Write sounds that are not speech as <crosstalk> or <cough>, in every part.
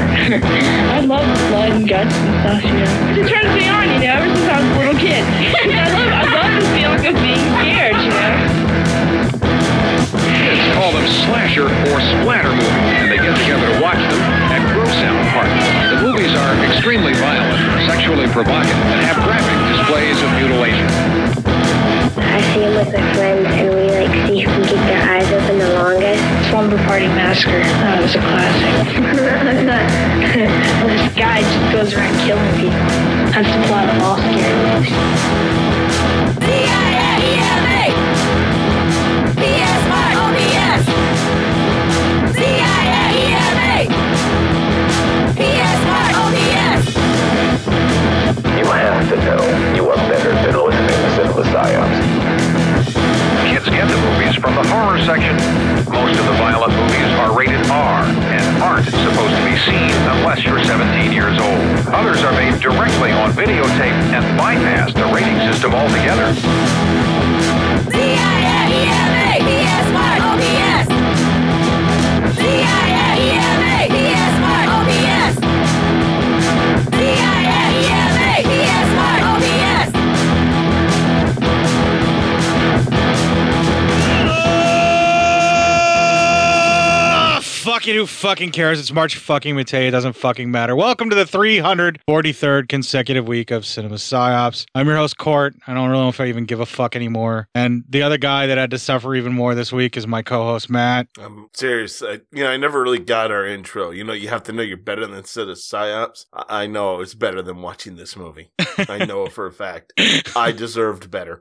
I love blood and guts and stuff, you know. It turns me on, you know, ever since I was a little kid. <laughs> I love I love the feeling of being scared, you know. Kids call them slasher or splatter movies, and they get together to watch them at Gross Out parties. The movies are extremely violent, sexually provocative, and have graphic displays of mutilation. With my friends, and we like see who can keep their eyes open the longest. Slumber Party Massacre. That was a classic. <laughs> this guy just goes around killing people. That's the plot of all scary movies. You have to know you are better than listening to Cinema Psyops. Kids get the movies from the horror section. Most of the violent movies are rated R and aren't supposed to be seen unless you're 17 years old. Others are made directly on videotape and bypass the rating system altogether. Who fucking cares? It's March fucking Mattei. It doesn't fucking matter. Welcome to the 343rd consecutive week of Cinema Psyops. I'm your host, Court. I don't really know if I even give a fuck anymore. And the other guy that had to suffer even more this week is my co-host, Matt. I'm serious. I, you know, I never really got our intro. You know, you have to know you're better than of psyops. I, I know it's better than watching this movie. I know for a fact. <laughs> I deserved better.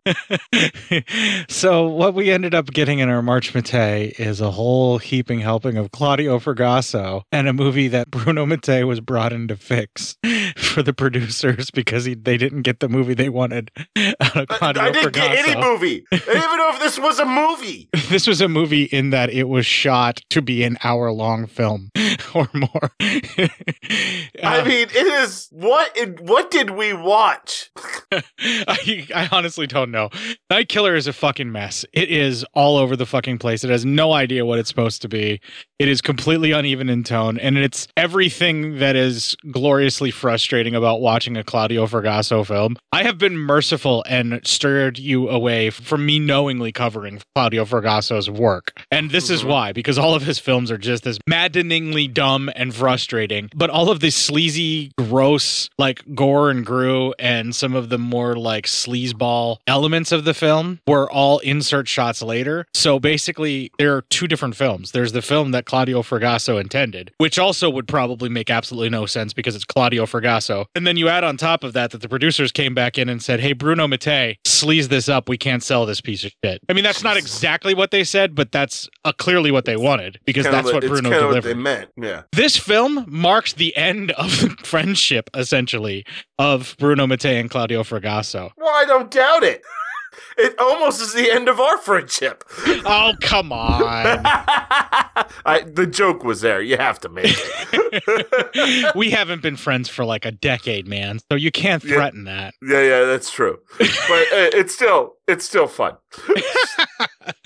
<laughs> so what we ended up getting in our March Mattei is a whole heaping helping of Claudio Fragasso and a movie that Bruno Mattei was brought in to fix <laughs> for the producers because he, they didn't get the movie they wanted out of Claudio I didn't get any movie. I didn't even know if this was a movie. <laughs> This was a movie in that it was shot to be an hour long film or more. <laughs> I um, mean, it is what? It, what did we watch? <laughs> I, I honestly don't know. Night Killer is a fucking mess. It is all over the fucking place. It has no idea what it's supposed to be. It is completely uneven in tone, and it's everything that is gloriously frustrating about watching a Claudio Fragasso film. I have been merciful and stirred you away from me knowingly covering Claudio Fragasso's work. And this is mm-hmm. why, because all of his films are just as maddeningly dumb dumb and frustrating. But all of the sleazy, gross, like gore and gru, and some of the more like sleazeball elements of the film were all insert shots later. So basically, there are two different films. There's the film that Claudio Fragasso intended, which also would probably make absolutely no sense because it's Claudio Fragasso. And then you add on top of that that the producers came back in and said, "Hey, Bruno Mattei, sleaze this up. We can't sell this piece of shit." I mean, that's not exactly what they said, but that's uh, clearly what they wanted because that's what Bruno delivered. What they meant. Yeah. This film marks the end of the <laughs> friendship, essentially, of Bruno Mattei and Claudio Fragasso. Well, I don't doubt it. <laughs> It almost is the end of our friendship. <laughs> Oh, come on. I, the joke was there. You have to make it. we haven't been friends for like a decade, man. So you can't Yeah. threaten that. yeah, yeah, that's true. But uh, it's still, it's still fun.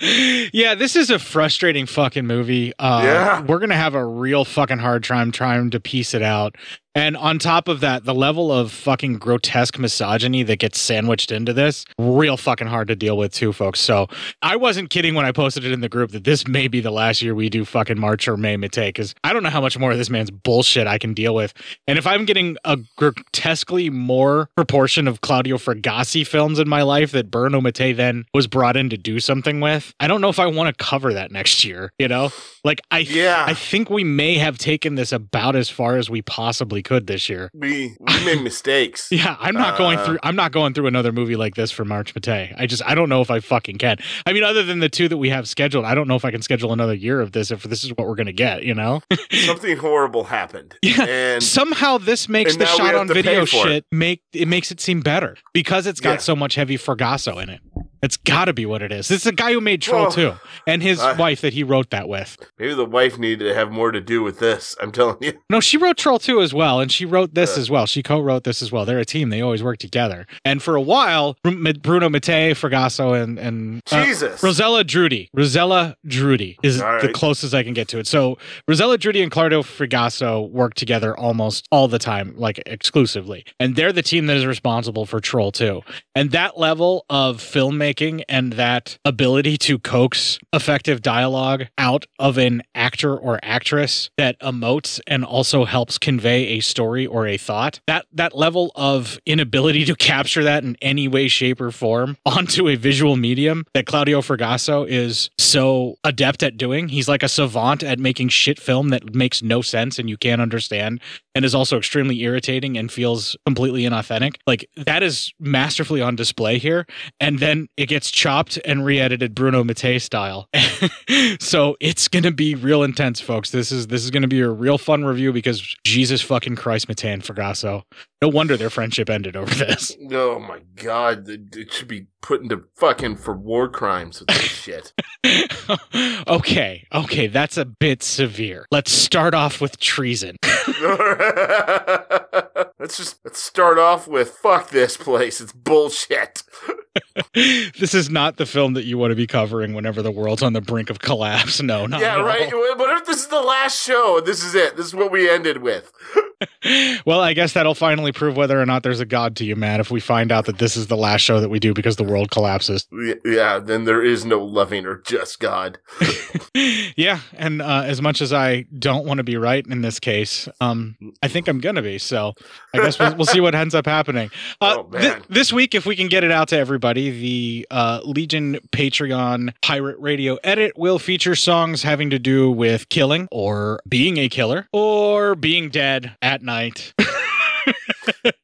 Yeah, this is a frustrating fucking movie. Uh, Yeah. We're going to have a real fucking hard time trying to piece it out. And on top of that, the level of fucking grotesque misogyny that gets sandwiched into this, real fucking hard to deal with too, folks. So I wasn't kidding when I posted it in the group that this may be the last year we do fucking March or May Mattei, because I don't know how much more of this man's bullshit I can deal with. And if I'm getting a grotesquely more proportion of Claudio Fragasso films in my life that Bruno Mattei then was brought in to do something with, I don't know if I want to cover that next year, you know? Like I Yeah. I think we may have taken this about as far as we possibly could this year. We, we made <laughs> mistakes. Yeah, I'm not going Uh, through I'm not going through another movie like this for March Mattei. I just I don't know if I fucking can. I mean, other than the two that we have scheduled, I don't know if I can schedule another year of this if this is what we're gonna get, you know? <laughs> Something horrible happened. Yeah. And Somehow this makes the shot on video for it. shit make it makes it seem better because it's got Yeah. so much heavy Fragasso in it. It's got to be what it is. This is a guy who made Troll Well, 2 and his I- wife that he wrote that with. maybe the wife needed to have more to do with this. I'm telling you. No, she wrote Troll 2 as well, and she wrote this Yeah. as well. She co-wrote this as well. They're a team. They always work together. And for a while, Bruno Mattei, Fragasso, and and uh, Jesus. Rossella Drudi. Rossella Drudi is All the closest I can get to it. So Rossella Drudi and Claudio Fragasso work together almost all the time, like exclusively. And they're the team that is responsible for Troll 2. And that level of filmmaking and that ability to coax effective dialogue out of an actor or actress that emotes and also helps convey a story or a thought, that that level of inability to capture that in any way, shape, or form <laughs> onto a visual medium that Claudio Fragasso is so adept at doing. He's like a savant at making shit film that makes no sense and you can't understand and is also extremely irritating and feels completely inauthentic. Like that is masterfully on display here. And then it gets chopped and re-edited Bruno Mattei style. <laughs> so it's gonna be real intense, folks. This is this is gonna be a real fun review because Jesus fucking Christ, Mattei and Fragasso. No wonder their friendship ended over this. <laughs> Oh my god, it it should be put into fucking for war crimes with this <laughs> shit. okay, okay, that's a bit severe. Let's start off with treason. let's just let's start off with fuck this place. It's bullshit. <laughs> this is not the film that you want to be covering whenever the world's on the brink of collapse. No, not yeah, right. What if this is the last show this is it? This is what we ended with. <laughs> Well, I guess that'll finally prove whether or not there's a god to you, Matt, if we find out that this is the last show that we do because the world collapses. Yeah, then there is no loving or just God. <laughs> yeah, and uh, as much as I don't want to be right in this case, um, I think I'm gonna be. So I guess we'll, we'll see what ends up happening. Uh, Oh, man. this week, if we can get it out to everybody, the uh, Legion Patreon Pirate Radio edit will feature songs having to do with killing or being a killer or being dead at night. <laughs>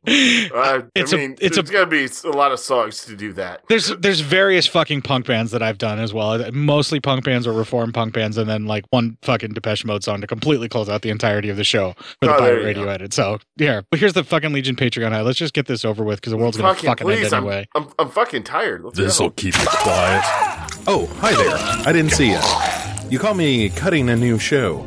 Uh, It's I a- mean, it's a- there's got to be a lot of songs to do that. There's there's various fucking punk bands that I've done as well. Mostly punk bands or reform punk bands, and then like one fucking Depeche Mode song to completely close out the entirety of the show for the Oh, Pirate Radio go. edit. So yeah, but here's the fucking Legion Patreon. ad. Let's just get this over with because the world's gonna Fucking fucking please, end I'm, anyway. I'm, I'm fucking tired. This'll keep it quiet. Oh, hi there. I didn't see you. You caught me cutting a new show.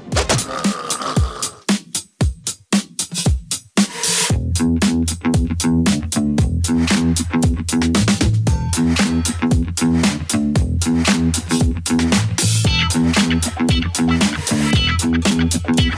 That is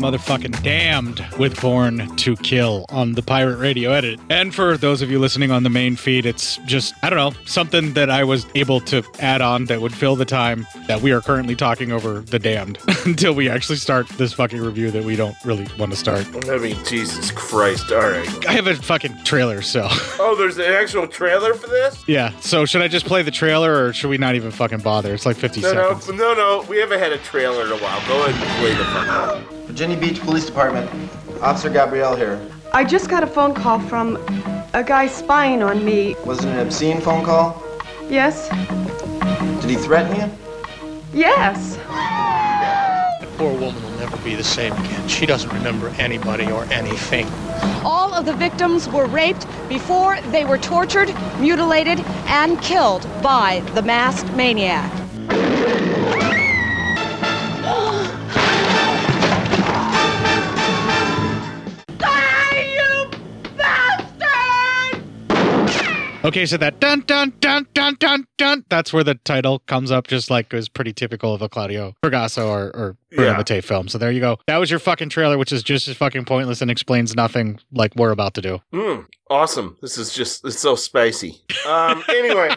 the motherfucking damned with Born to Kill on the Pirate Radio edit. And for those of you listening on the main feed, it's just, I don't know, something that I was able to add on that would fill the time that we are currently talking over the damned <laughs> until we actually start this fucking review that we don't really want to start. Oh, I mean, Jesus Christ. All right. I have a fucking trailer, so <laughs> Oh, there's an actual trailer for this? yeah. So should I just play the trailer or should we not even fucking bother? It's like 50 No, seconds. no, no, no. We haven't had a trailer in a while. Go ahead and play the fuck. Virginia Beach Police Department. Officer Gabrielle here. I just got a phone call from a guy spying on me. Was it an obscene phone call? Yes? Did he threaten you? Yes. That poor woman will never be the same again. She doesn't remember anybody or anything. All of the victims were raped before they were tortured, mutilated, and killed by the masked maniac. Okay, so that dun dun dun dun dun dun that's where the title comes up, just like is pretty typical of a Claudio Fragasso or, or Yeah. Film. So there you go. That was your fucking trailer, which is just as fucking pointless and explains nothing like we're about to do. Mm, awesome. This is just, it's so spicy. Um, anyway.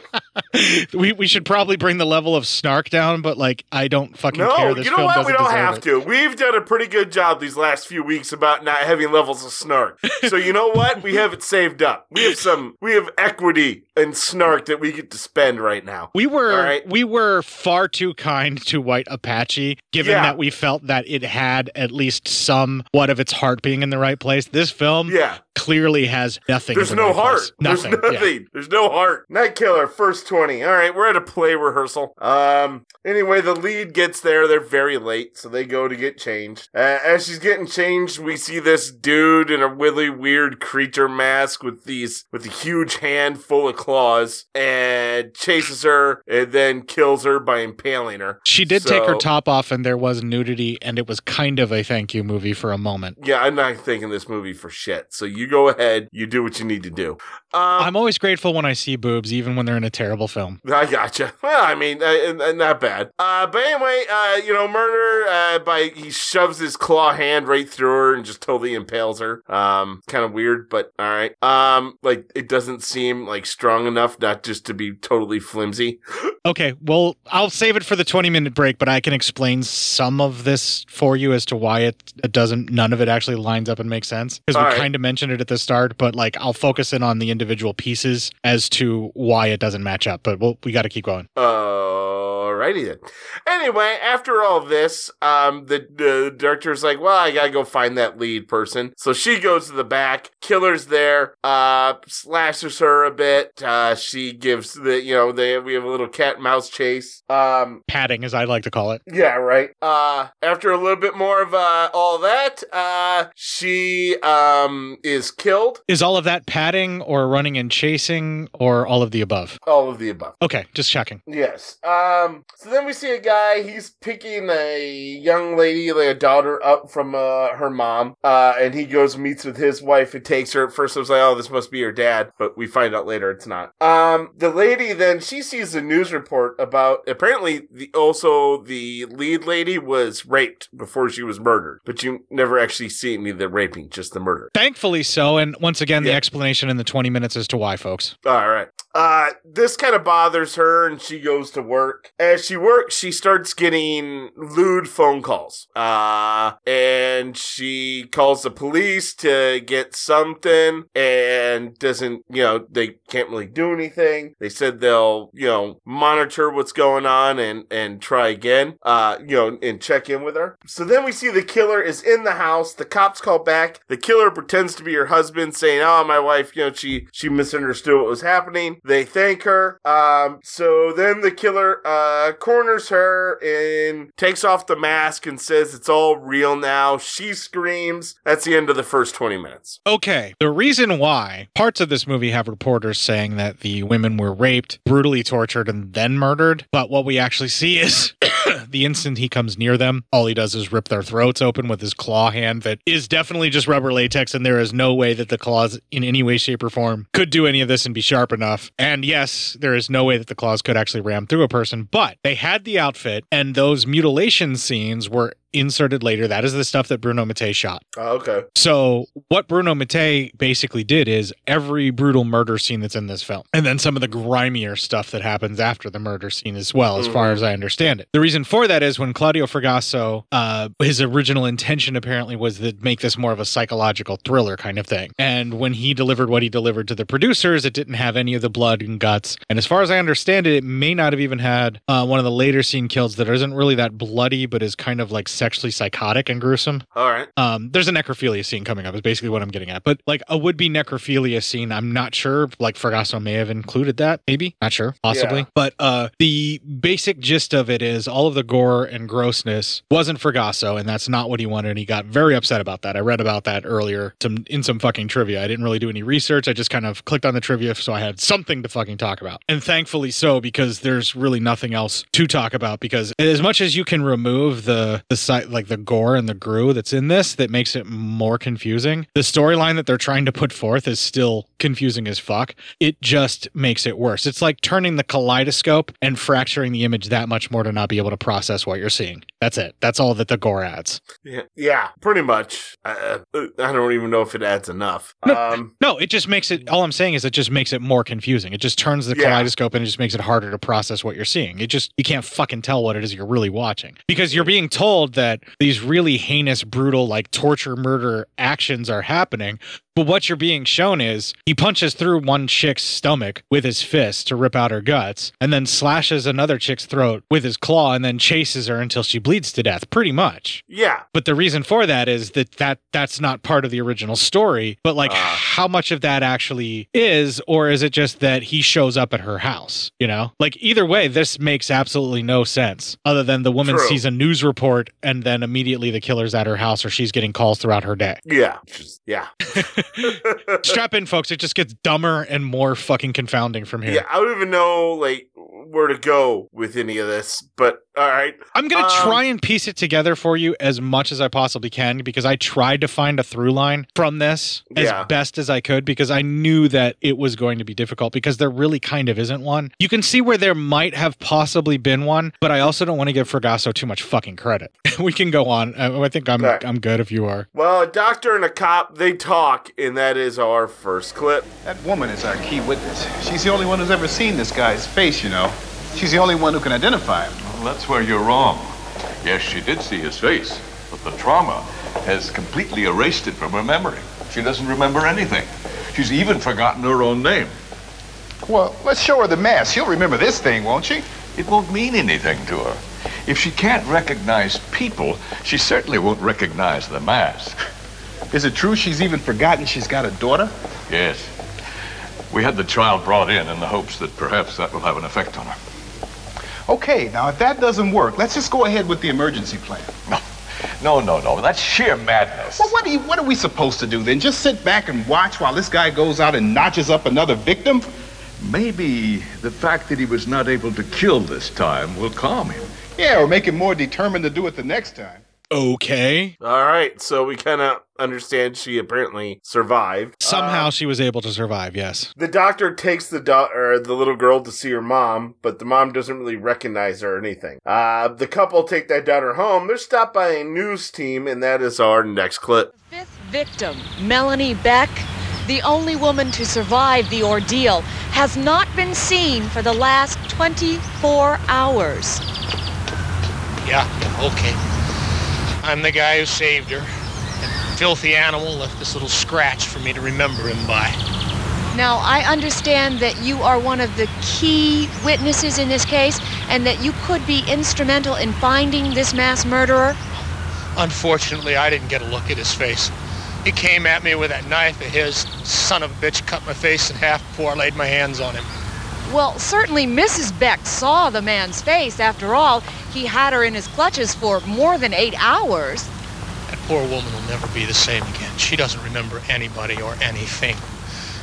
<laughs> we we should probably bring the level of snark down, but like I don't fucking No, care. This you know film what? We don't have it. to. We've done a pretty good job these last few weeks about not having levels of snark. So you know what? We have it saved up. We have some. We have equity and snark that we get to spend right now. We were right. we were far too kind to White Apache, given Yeah. that we felt that it had at least somewhat of its heart being in the right place. This film Yeah. clearly has nothing. There's the no right heart. place. Nothing. There's yeah. nothing. There's no heart. Night Killer, first 20. All right, we're at a play rehearsal. Um, anyway, the lead gets there. They're very late, so they go to get changed. Uh, as she's getting changed, we see this dude in a really weird creature mask with these, with a huge hand full of claws and chases her and then kills her by impaling her. She did take her top off, and there was nudity, and it was kind of a thank you movie for a moment. Yeah, I'm not thinking this movie for shit. So you go ahead, you do what you need to do. Um, I'm always grateful when I see boobs, even when they're in a terrible film. I gotcha. <laughs> Well, I mean, uh, uh, not bad. Uh, but anyway, uh, you know, murder uh, by he shoves his claw hand right through her and just totally impales her. Um, kind of weird, but all right. Um, like it doesn't seem like strong enough not just to be totally flimsy. Okay, well, I'll save it for the 20 minute break, but I can explain some of this for you as to why it, it doesn't, none of it actually lines up and makes sense. Because we right. kind of mentioned it at the start, but like I'll focus in on the individual pieces as to why it doesn't match up. But we'll, we got to keep going. All Alrighty then. Anyway, after all this, um, the, the director's like, well, I gotta go find that lead person. So she goes to the back. Killer's there. Uh, slashes her a bit. Uh, she gives the, you know, they we have a little cat and mouse chase. Um, Padding, as I like to call it. yeah, right. Uh, after a little bit more of uh, all that, uh, she um is killed. Is all of that padding or running and chasing or all of the above? All of the above. Okay, just checking. Yes. Um. So then we see a guy. He's picking a young lady, like a daughter, up from uh, her mom. Uh, and he goes meets with his wife and takes her. At first, I was like, "Oh, this must be her dad," but we find out later it's not. Um. The lady then she sees the news report about apparently the also the lead lady was raped before she was murdered, but you never actually see any of the raping, just the murder. Thankfully so. And once again, the explanation in the 20 minutes as to why, folks. All right. Uh, this kind of bothers her, and she goes to work. As she works, she starts getting lewd phone calls. Uh, and she calls the police to get something, and doesn't, you know, they can't really do anything. They said they'll, you know, monitor what's going on and and try again. Uh, you know, and check in with her. So then we see the killer is in the house. The cops call back. The killer pretends to be her husband, saying, "Oh, my wife, you know, she she misunderstood what was happening." They thank her. Um, so then the killer uh, corners her and takes off the mask and says it's all real now. She screams. That's the end of the first 20 minutes. Okay. The reason why parts of this movie have reporters saying that the women were raped, brutally tortured, and then murdered, but what we actually see is <coughs> <coughs> the instant he comes near them, all he does is rip their throats open with his claw hand that is definitely just rubber latex, and there is no way that the claws in any way, shape, or form could do any of this and be sharp enough. And yes, there is no way that the claws could actually ram through a person, but they had the outfit, and those mutilation scenes were inserted later. That is the stuff that Bruno Mattei shot. Oh, okay. So what Bruno Mattei basically did is every brutal murder scene that's in this film, and then some of the grimier stuff that happens after the murder scene as well, as far Mhm. as I understand it. The reason for that is when Claudio Fragasso, uh, his original intention apparently was to make this more of a psychological thriller kind of thing, and when he delivered what he delivered to the producers, it didn't have any of the blood and guts. And as far as I understand it, it may not have even had uh, one of the later scene kills that isn't really that bloody, but is kind of like sexually psychotic and gruesome. All right. Um, there's a necrophilia scene coming up, is basically what I'm getting at. But like a would be necrophilia scene, I'm not sure. Like Fragasso may have included that, maybe. Not sure, possibly. Yeah. But uh the basic gist of it is all of the gore and grossness wasn't Fragasso, and that's not what he wanted. And he got very upset about that. I read about that earlier some, in some fucking trivia. I didn't really do any research. I just kind of clicked on the trivia so I had something to fucking talk about. And thankfully so, because there's really nothing else to talk about. Because as much as you can remove the the like the gore and the grue that's in this that makes it more confusing, the storyline that they're trying to put forth is still confusing as fuck. It just makes it worse. It's like turning the kaleidoscope and fracturing the image that much more to not be able to process what you're seeing. That's it. That's all that the gore adds. Yeah, yeah pretty much. Uh, I don't even know if it adds enough. Um, <laughs> No, it just makes it. All I'm saying is it just makes it more confusing. It just turns the Yeah. kaleidoscope and it just makes it harder to process what you're seeing. It just you can't fucking tell what it is you're really watching because you're being told that these really heinous, brutal, like torture, murder actions are happening. But what you're being shown is he punches through one chick's stomach with his fist to rip out her guts, and then slashes another chick's throat with his claw, and then chases her until she bleeds to death. Pretty much. yeah. But the reason for that is that that that's not part of the original story. But like, ah. how much of that actually is, or is it just that he shows up at her house? You know, like either way, this makes absolutely no sense. Other than the woman True. sees a news report and then immediately the killer's at her house, or she's getting calls throughout her day. Yeah. Yeah. <laughs> Strap in, folks. It just gets dumber and more fucking confounding from here. Yeah. I don't even know, like, where to go with any of this, but all right. I'm going to Um, try and piece it together for you as much as I possibly can because I tried to find a through line from this as Yeah. best as I could because I knew that it was going to be difficult because there really kind of isn't one. You can see where there might have possibly been one, but I also don't want to give Fragasso too much fucking credit. <laughs> we can go on. I, I think I'm Right. I'm good if you are. Well, a doctor and a cop, they talk, and that is our first clip. That woman is our key witness. She's the only one who's ever seen this guy's face, you know. She's the only one who can identify him. Well, that's where you're wrong. Yes, she did see his face, but the trauma has completely erased it from her memory. She doesn't remember anything. She's even forgotten her own name. Well, let's show her the mask. She'll remember this thing, won't she? it won't mean anything to her. If she can't recognize people, she certainly won't recognize the mask. Is it true she's even forgotten she's got a daughter? Yes. We had the child brought in in the hopes that perhaps that will have an effect on her. Okay, now if that doesn't work, let's just go ahead with the emergency plan. No, no, no. no. That's sheer madness. Well, what are, you, what are we supposed to do then? Just sit back and watch while this guy goes out and notches up another victim? Maybe the fact that he was not able to kill this time will calm him. Yeah, or make him more determined to do it the next time. Okay. All right, so we kind of understand she apparently survived. Somehow she was able to survive, yes. The doctor takes the do- or the little girl to see her mom, but the mom doesn't really recognize her or anything. Uh, the couple take that daughter home. They're stopped by a news team, and that is our next clip. Fifth Victim, Melanie Beck, the only woman to survive the ordeal, has not been seen for the last 24 hours. Yeah, okay. I'm the guy who saved her. That filthy animal left this little scratch for me to remember him by. Now, I understand that you are one of the key witnesses in this case and that you could be instrumental in finding this mass murderer. Unfortunately, I didn't get a look at his face. He came at me with that knife of his. Son of a bitch cut my face in half before I laid my hands on him. Well, certainly Mrs. Beck saw the man's face. After all, he had her in his clutches for more than eight hours. That poor woman will never be the same again. She doesn't remember anybody or anything.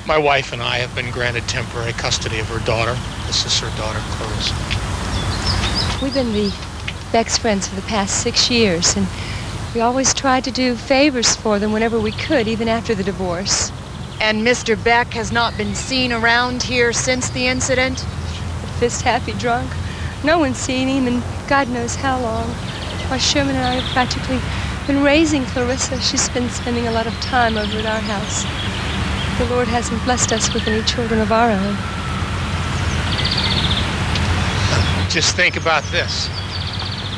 My wife and I have been granted temporary custody of her daughter. This is her daughter, Clarissa. We've been the Beck's friends for the past six years, and we always tried to do favors for them whenever we could, even after the divorce. And Mr. Beck has not been seen around here since the incident? Fist happy drunk. No one's seen him in God knows how long. Why, Sherman and I have practically been raising Clarissa. She's been spending a lot of time over at our house. The Lord hasn't blessed us with any children of our own. Just think about this.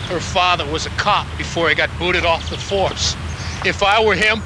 Her father was a cop before he got booted off the force. If I were him,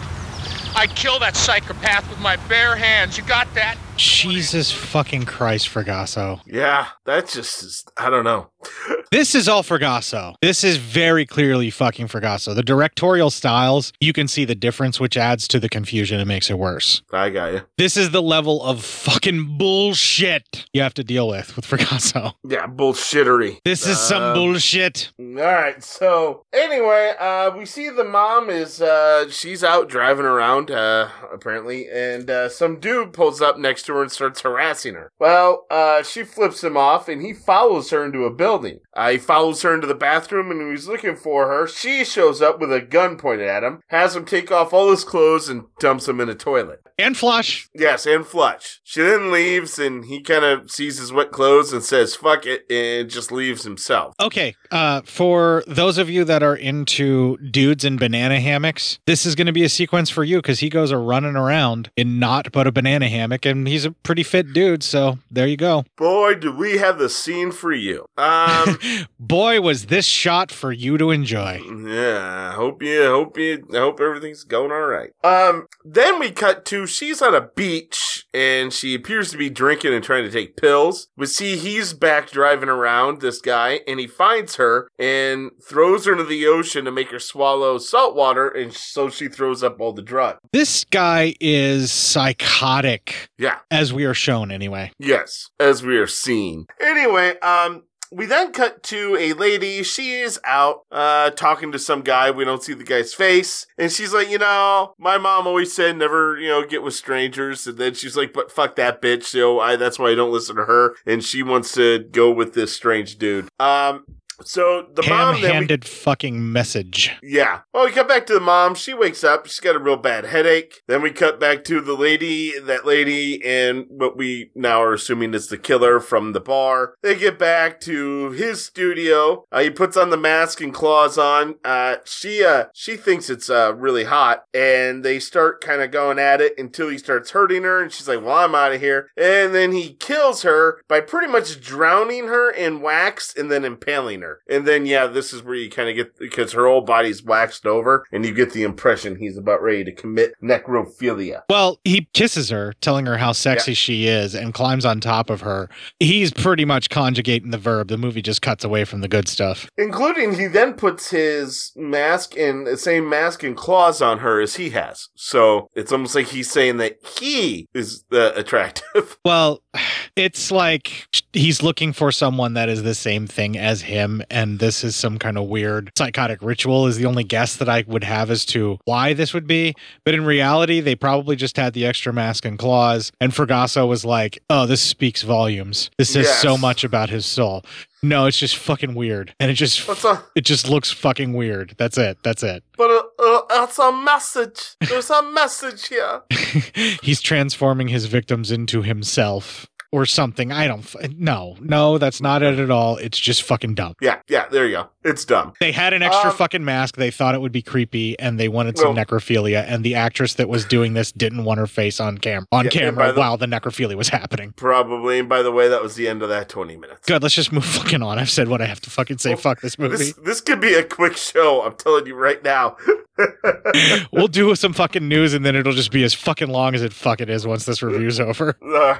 I'd kill that psychopath with my bare hands. You got that? Jesus fucking Christ, Fragasso. Yeah, that just is, I don't know. <laughs> This is all Fragasso. This is very clearly fucking Fragasso. The directorial styles, you can see the difference, which adds to the confusion and makes it worse. I got you. This is the level of fucking bullshit you have to deal with with Fragasso. Yeah, bullshittery. This is some Um, bullshit. All right. So anyway, uh, we see the mom is uh, she's out driving around uh, apparently, and uh, some dude pulls up next to her and starts harassing her. Well, uh, she flips him off, and he follows her into a building. Uh, he follows her into the bathroom, and he's looking for her, she shows up with a gun pointed at him, has him take off all his clothes, and dumps him in a toilet. And flush. Yes, and flush. She then leaves, and he kind of sees his wet clothes and says, "Fuck it," and just leaves himself. Okay, uh, for those of you that are into dudes in banana hammocks, this is going to be a sequence for you because he goes a running around in not but a banana hammock, and he's a pretty fit dude. So there you go. Boy, do we have the scene for you. Um, <laughs> Boy, was this shot for you to enjoy. yeah, I hope you, hope you, I hope everything's going all right. Um, then we cut to she's on a beach and she appears to be drinking and trying to take pills. We see he's back driving around this guy and he finds her and throws her into the ocean to make her swallow salt water, and so she throws up all the drug. This guy is psychotic. Yeah. As we are shown, anyway. Yes, as we are seen. Anyway, um, we then cut to a lady. She is out uh, talking to some guy. We don't see the guy's face. And she's like, you know, my mom always said never, you know, get with strangers. And then she's like, but fuck that bitch. So I, that's why I don't listen to her. And she wants to go with this strange dude. Um, so the mom then we- fucking message. yeah. Well, we cut back to the mom. She wakes up. She's got a real bad headache. Then we cut back to the lady, that lady, and what we now are assuming is the killer from the bar. They get back to his studio. Uh, he puts on the mask and claws on. Uh, she, uh, she thinks it's, uh, really hot. And they start kind of going at it until he starts hurting her. And she's like, well, I'm out of here. And then he kills her by pretty much drowning her in wax and then impaling her. There. And then, yeah, this is where you kind of get, because her whole body's waxed over, and you get the impression he's about ready to commit necrophilia. Well, he kisses her, telling her how sexy she is, and climbs on top of her. He's pretty much conjugating the verb. The movie just cuts away from the good stuff. Including, he then puts his mask and the same mask and claws on her as he has. So it's almost like he's saying that he is uh, attractive. <laughs> Well, <sighs> it's like he's looking for someone that is the same thing as him, and this is some kind of weird psychotic ritual, is the only guess that I would have as to why this would be. But in reality, they probably just had the extra mask and claws, and Fragasso was like, oh, this speaks volumes. This says Yes. so much about his soul. No, it's just fucking weird. And it just it just looks fucking weird. That's it. That's it. But uh, uh, it's a message. There's a message here. <laughs> He's transforming his victims into himself or something. I don't f- no. No, that's not it at all. It's just fucking dumb. Yeah, yeah, there you go. It's dumb. They had an extra Um, fucking mask. They thought it would be creepy, and they wanted some Well- necrophilia. And the actress that was doing this didn't want her face on cam on Yeah, camera the- while the necrophilia was happening. Probably. And by the way, that was the end of that 20 minutes. Good. Let's just move fucking on. I've said what I have to fucking say. Fuck this movie. This, this could be a quick show. I'm telling you right now. <laughs> we'll do some fucking news, and then it'll just be as fucking long as it fucking is once this review's over.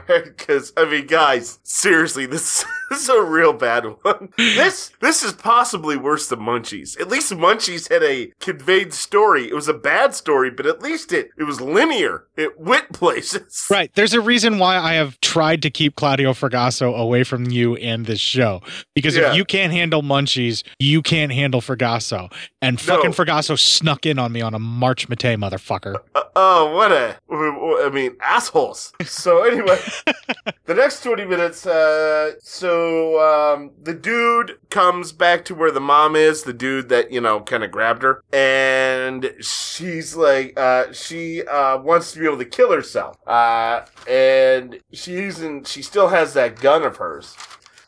Because I mean, guys, seriously, this, this is a real bad one. This this is possibly worse than Munchies. At least Munchies had a conveyed story. It was a bad story, but at least it it was linear. It went <laughs> places. Right. There's a reason why I have tried to keep Claudio Fragasso away from you and this show. Because Yeah. if you can't handle munchies, you can't handle Fragasso. And fucking No. Fragasso snuck in on me on a March Mattei motherfucker. Uh, oh, what a I mean, assholes. So anyway, <laughs> the next 20 minutes uh so um the dude comes back to where the mom is, the dude that, you know, kind of grabbed her, and she's like uh she uh wants to be able to kill herself. Uh and she's in she still has that gun of hers.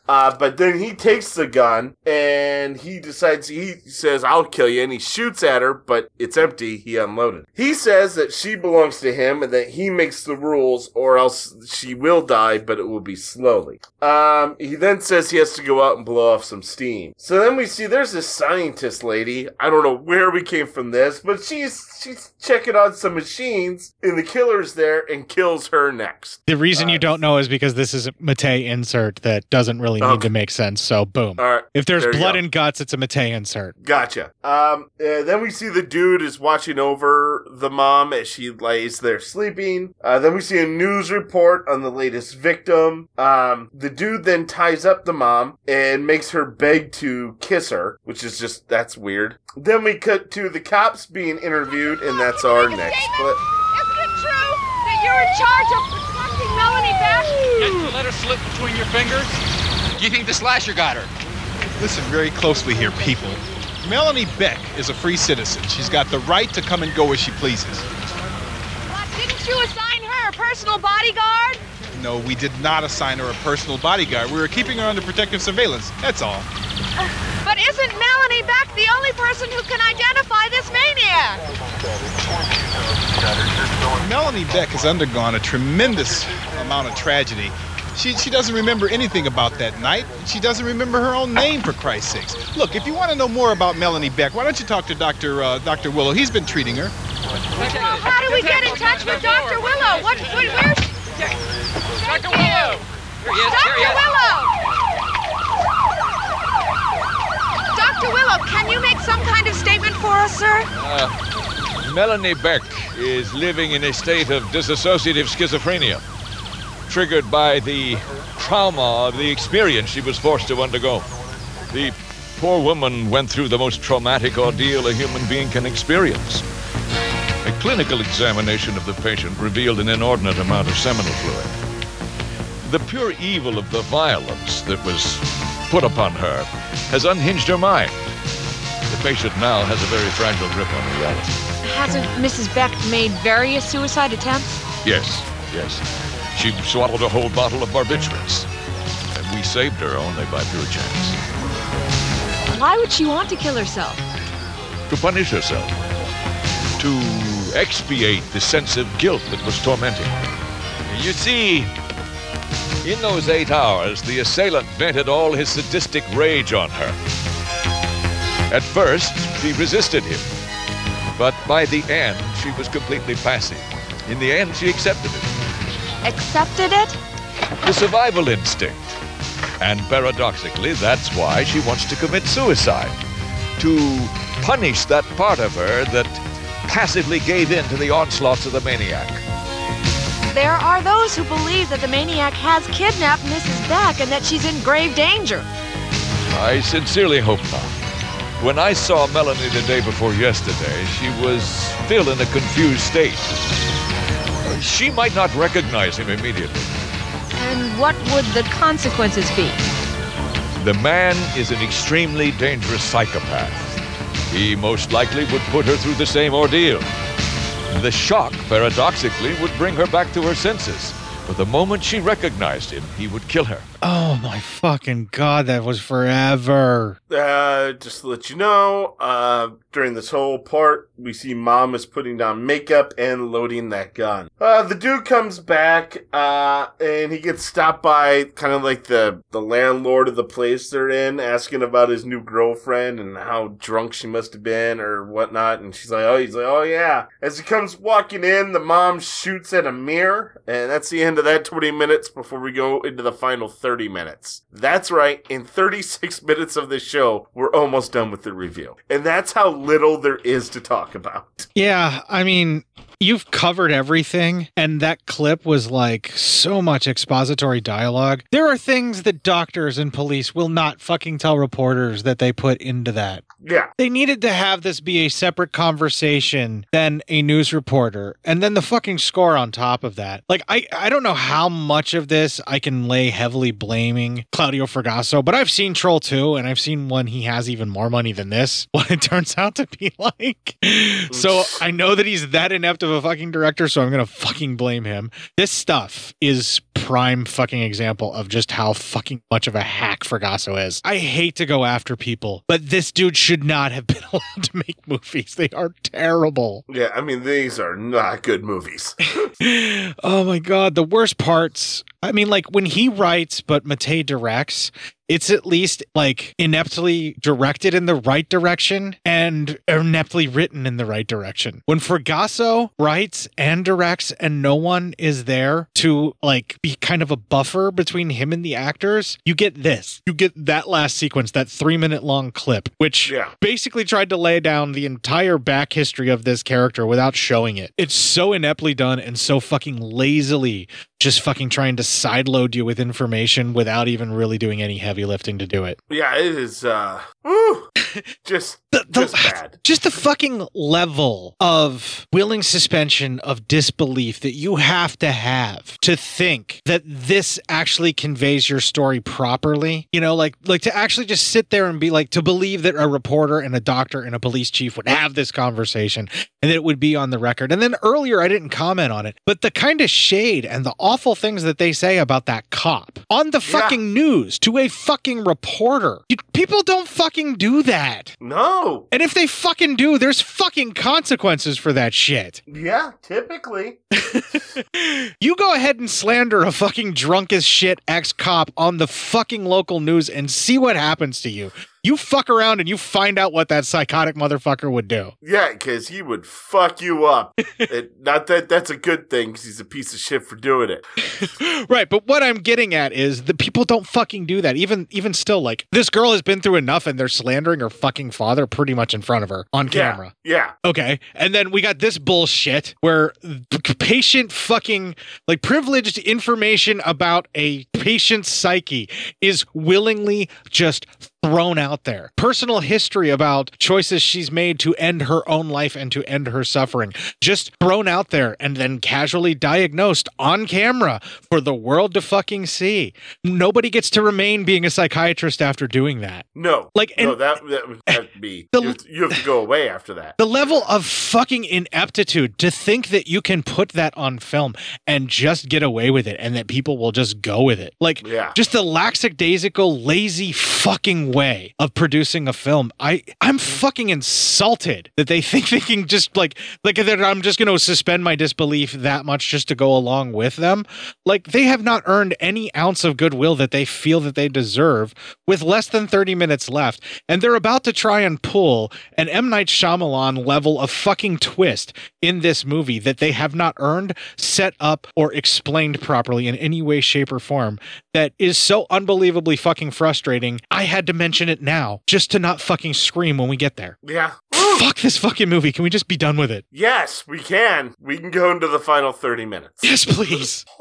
Uh, but then he takes the gun and he decides, he says, I'll kill you. And he shoots at her, but it's empty. He unloaded. He says that she belongs to him and that he makes the rules or else she will die, but it will be slowly. Um, he then says he has to go out and blow off some steam. So then we see there's this scientist lady. I don't know where we came from this, but she's, she's checking on some machines and the killer's there and kills her next. The reason you don't know is because this is a Mattei insert that doesn't really need to make sense. So boom. All right. If there's There blood and guts, it's a Mattei insert. Gotcha. Um, uh, then we see the dude is watching over the mom as she lays there sleeping. Uh, then we see a news report on the latest victim. Um, the dude then ties up the mom and makes her beg to kiss her, which is just, that's weird. Then we cut to the cops being interviewed, and that's our next clip. Isn't it true that you're in charge of protecting Melanie Beck? Did you let her slip between your fingers? Do you think the slasher got her? Listen very closely here, people. Melanie Beck is a free citizen. She's got the right to come and go as she pleases. But didn't you assign her a personal bodyguard? No, we did not assign her a personal bodyguard. We were keeping her under protective surveillance. That's all. <sighs> But isn't Melanie Beck the only person who can identify this maniac? Melanie Beck has undergone a tremendous amount of tragedy. She, she doesn't remember anything about that night. She doesn't remember her own name, for Christ's sakes. Look, if you want to know more about Melanie Beck, why don't you talk to Dr. Uh, Dr. Willow? He's been treating her. Well, how do we get in touch with Dr. Willow? What, what where's... Dr. Willow! Dr. Willow! Dr. Willow, can you make some kind of statement for us, sir? Uh, Melanie Beck is living in a state of dissociative schizophrenia, triggered by the trauma of the experience she was forced to undergo. The poor woman went through the most traumatic ordeal a human being can experience. A clinical examination of the patient revealed an inordinate amount of seminal fluid. The pure evil of the violence that was put upon her has unhinged her mind. The patient now has a very fragile grip on reality. Hasn't Mrs. Beck made various suicide attempts? Yes, yes. She swallowed a whole bottle of barbiturates. And we saved her only by pure chance. Why would she want to kill herself? To punish herself. To expiate the sense of guilt that was tormenting her. You see, in those eight hours, the assailant vented all his sadistic rage on her. At first, she resisted him. But by the end, she was completely passive. In the end, she accepted it. Accepted it? The survival instinct. And paradoxically, that's why she wants to commit suicide. To punish that part of her that passively gave in to the onslaughts of the maniac. There are those who believe that the maniac has kidnapped Mrs. Beck and that she's in grave danger. I sincerely hope not. When I saw Melanie the day before yesterday, she was still in a confused state. She might not recognize him immediately. And what would the consequences be? The man is an extremely dangerous psychopath. He most likely would put her through the same ordeal. The shock, paradoxically, would bring her back to her senses. But the moment she recognized him, he would kill her. Oh my fucking god, that was forever. Uh, just to let you know, uh, during this whole part, we see mom is putting down makeup and loading that gun. Uh, the dude comes back, uh, and he gets stopped by kind of like the, the landlord of the place they're in, asking about his new girlfriend and how drunk she must have been or whatnot. And she's like, oh, he's like, oh yeah. As he comes walking in, the mom shoots at a mirror, and that's the end of that 20 minutes before we go into the final 30 minutes. That's right. In 36 <laughs> minutes of the show, we're almost done with the review. And that's how little there is to talk about. Yeah, I mean, you've covered everything, and that clip was like so much expository dialogue. There are things that doctors and police will not fucking tell reporters that they put into that. Yeah. They needed to have this be a separate conversation than a news reporter, and then the fucking score on top of that. Like, I, I don't know how much of this I can lay heavily blaming Claudio Fragasso, but I've seen Troll 2, and I've seen one he has even more money than this, <laughs> what it turns out to be like. So I know that he's that inept of a fucking director, so I'm gonna fucking blame him. This stuff is prime fucking example of just how fucking much of a hack Fragasso is. I hate to go after people, but this dude should not have been <laughs> allowed to make movies. They are terrible. Yeah, I mean, these are not good movies. <laughs> <laughs> oh my god, the worst parts. I mean, like when he writes, but Mattei directs, it's at least like ineptly directed in the right direction and ineptly written in the right direction. When Fragasso writes and directs and no one is there to like be kind of a buffer between him and the actors, you get this. You get that last sequence, that three minute long clip, which basically tried to lay down the entire back history of this character without showing it. It's so ineptly done and so fucking lazily just fucking trying to sideload you with information without even really doing any heavy lifting to do it. yeah, it is, uh, <laughs> just, just bad. <sighs> Just the fucking level of willing suspension of disbelief that you have to have to think that this actually conveys your story properly. You know, like like to actually just sit there and be like to believe that a reporter and a doctor and a police chief would have this conversation and that it would be on the record. And then earlier I didn't comment on it, but the kind of shade and the awful things that they say about that cop on the fucking news to a fucking reporter. You, people don't fucking do that. No. And if they fucking do, there's fucking consequences for that shit. Yeah, typically. <laughs> <laughs> You go ahead and slander a fucking drunk as shit ex cop on the fucking local news and see what happens to you. You fuck around and you find out what that psychotic motherfucker would do. Yeah, because he would fuck you up. <laughs> it, not that that's a good thing, because he's a piece of shit for doing it. <laughs> Right, but what I'm getting at is the people don't fucking do that. Even even still, like this girl has been through enough, and they're slandering her fucking father pretty much in front of her on Yeah, camera. Yeah. Okay, and then we got this bullshit where patient fucking like privileged information about a patient's psyche is willingly just thrown out there. Personal history about choices she's made to end her own life and to end her suffering, just thrown out there and then casually diagnosed on camera for the world to fucking see. Nobody gets to remain being a psychiatrist after doing that. No. Like, no, and- that, that would be. <laughs> you, have to, you have to go away after that. The level of fucking ineptitude to think that you can put that on film and just get away with it and that people will just go with it. Like, Yeah. just the lackadaisical, lazy fucking way of producing a film. I I'm fucking insulted that they <laughs> think they can just like like that I'm just going to suspend my disbelief that much just to go along with them. Like they have not earned any ounce of goodwill that they feel that they deserve with less than 30 minutes left and they're about to try and pull an M Night Shyamalan level of fucking twist in this movie that they have not earned, set up or explained properly in any way shape or form that is so unbelievably fucking frustrating. I had to mention it now just to not fucking scream when we get there. Yeah. Fuck this fucking movie. Can we just be done with it? Yes, we can. We can go into the final 30 minutes. Yes, please. <laughs>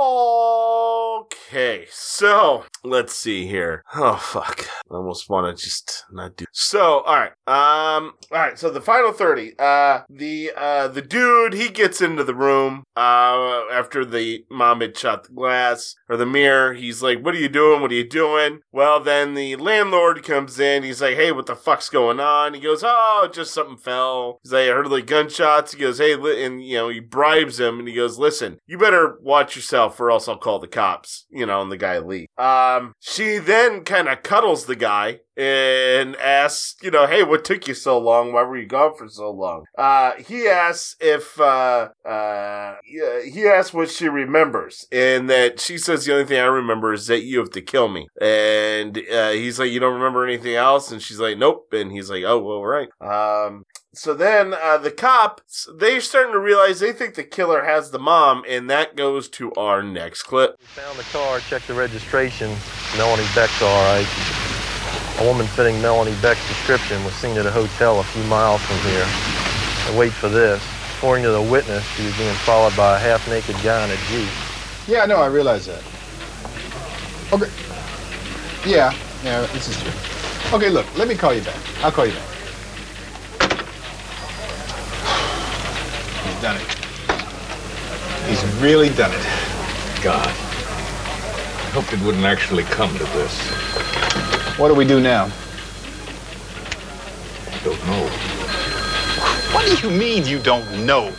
Okay, so let's see here. Oh fuck. I almost want to just not do. So, all right. Um all right, so the final 30. Uh the uh the dude, he gets into the room uh after the mom had shot the glass or the mirror. He's like, "What are you doing? What are you doing?" Well, then the landlord comes in. He's like, "Hey, what the fuck's going on?" He goes, "Oh, just something fell." He's like, "I heard like gunshots." He goes, "Hey," and you know, he bribes him and he goes, "Listen, you better watch yourself or else I'll call the cops." You know, and the guy leaves. Um, she then kind of cuddles the guy and asks, you know, hey, what took you so long? Why were you gone for so long? Uh, he asks if, uh, uh, he asks what she remembers, and that she says the only thing I remember is that you have to kill me. And uh, he's like, you don't remember anything else? And she's like, nope. And he's like, oh, well, right. Um, so then uh, the cops they're starting to realize they think the killer has the mom, and that goes to our next clip. Found the car, checked the registration. Melanie Beck's all right. A woman fitting Melanie Beck's description was seen at a hotel a few miles from here. And wait for this. According to the witness, she was being followed by a half-naked guy in a Jeep. Yeah, no, I realize that. Okay. Yeah, yeah, this is true. Okay, look, let me call you back. I'll call you back. He's done it. He's really done it. God. I hoped it wouldn't actually come to this. What do we do now? I don't know. What do you mean you don't know?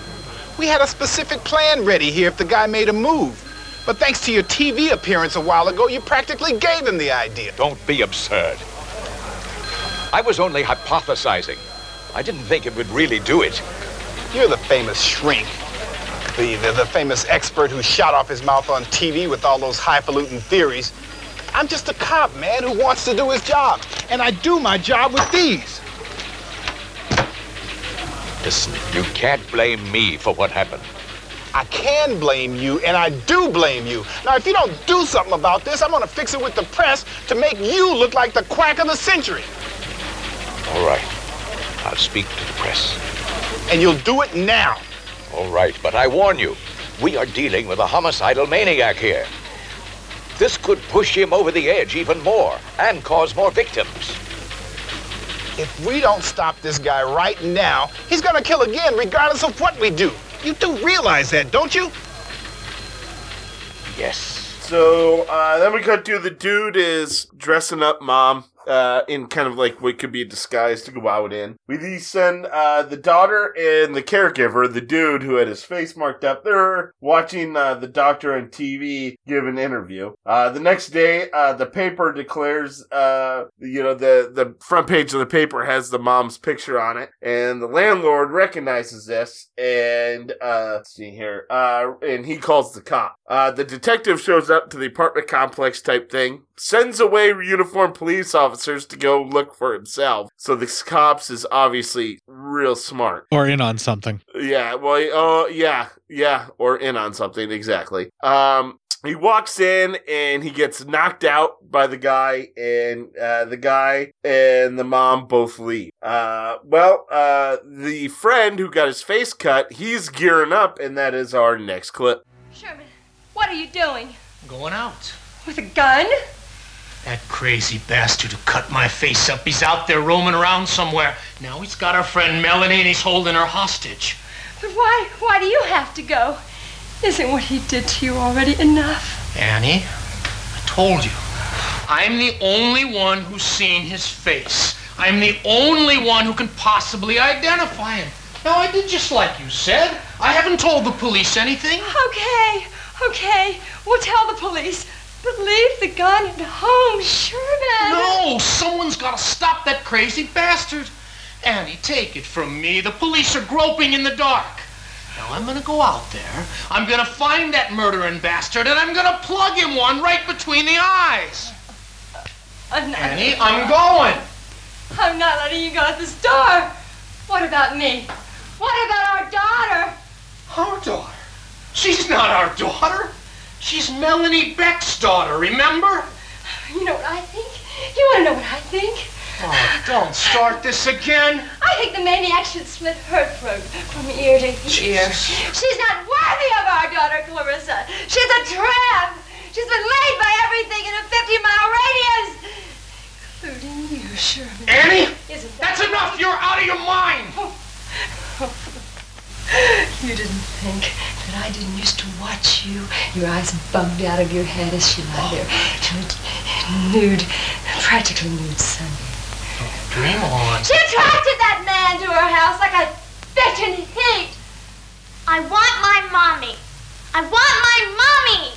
We had a specific plan ready here if the guy made a move. But thanks to your TV appearance a while ago, you practically gave him the idea. Don't be absurd. I was only hypothesizing. I didn't think it would really do it. You're the famous shrink. The, the, the famous expert who shot off his mouth on TV with all those highfalutin theories. I'm just a cop, man, who wants to do his job. And I do my job with these. Listen, you can't blame me for what happened. I can blame you, and I do blame you. Now, if you don't do something about this, I'm gonna fix it with the press to make you look like the quack of the century. All right. I'll speak to the press. And you'll do it now. All right, but I warn you, we are dealing with a homicidal maniac here. This could push him over the edge even more and cause more victims. If we don't stop this guy right now, he's gonna kill again regardless of what we do. You do realize that, don't you? Yes. So uh, then we cut to the dude is dressing up mom uh, in kind of like what could be a disguise to go out in. We then send uh, the daughter and the caregiver, the dude who had his face marked up, they're watching uh, the doctor on TV give an interview. Uh, the next day, uh, the paper declares, uh, you know, the, the front page of the paper has the mom's picture on it, and the landlord recognizes this, and uh, let's see here, uh, and he calls the cop. Uh, the detective shows up to the apartment complex type thing, sends away uniformed police officers to go look for himself. So this cops is obviously real smart. Or in on something. Yeah, well, oh, yeah, yeah, or in on something, exactly. Um, he walks in and he gets knocked out by the guy, and uh, the guy and the mom both leave. Uh, well, uh, the friend who got his face cut, he's gearing up, and that is our next clip. Sherman, what are you doing? Going out. With a gun? That crazy bastard who cut my face up, he's out there roaming around somewhere. Now he's got our friend Melanie and he's holding her hostage. But why, why do you have to go? Isn't what he did to you already enough? Annie, I told you. I'm the only one who's seen his face. I'm the only one who can possibly identify him. Now, I did just like you said. I haven't told the police anything. Okay, okay. We'll tell the police. But leave the gun at home, Sherman. No, someone's got to stop that crazy bastard. Annie, take it from me. The police are groping in the dark. Now I'm gonna go out there. I'm gonna find that murdering bastard, and I'm gonna plug him one right between the eyes. Annie, I'm going. I'm not letting you go out this door. What about me? What about our daughter? Our daughter? She's not our daughter. She's Melanie Beck's daughter, remember? You know what I think? You want to know what I think? Oh, don't start this again. I think the maniac should slit her throat from ear to ear. Jesus. She's not worthy of our daughter, Clarissa. She's a tramp. She's been laid by everything in a 50-mile radius, including you, Sherman. Annie, Isn't that's enough. You're out of your mind. Oh. <laughs> You didn't think that I didn't used to watch you, your eyes bugged out of your head as she lay there, nude, practically nude Sunday. Dream oh, on. She attracted that man to her house like a bitch in heat. I want my mommy. I want my mommy.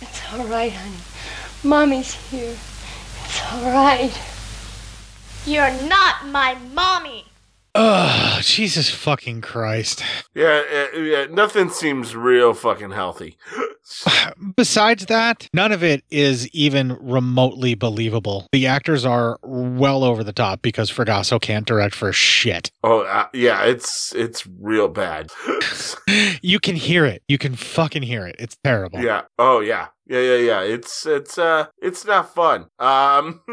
It's all right, honey. Mommy's here. It's all right. You're not my mommy. Ugh, Jesus fucking Christ. Yeah, yeah, nothing seems real fucking healthy. <sighs> Besides that, none of it is even remotely believable. The actors are well over the top because Fragasso can't direct for shit. Oh, uh, yeah, it's it's real bad. <laughs> You can hear it. You can fucking hear it. It's terrible. yeah. Oh, yeah. Yeah, yeah, yeah. It's it's uh it's not fun. Um <laughs>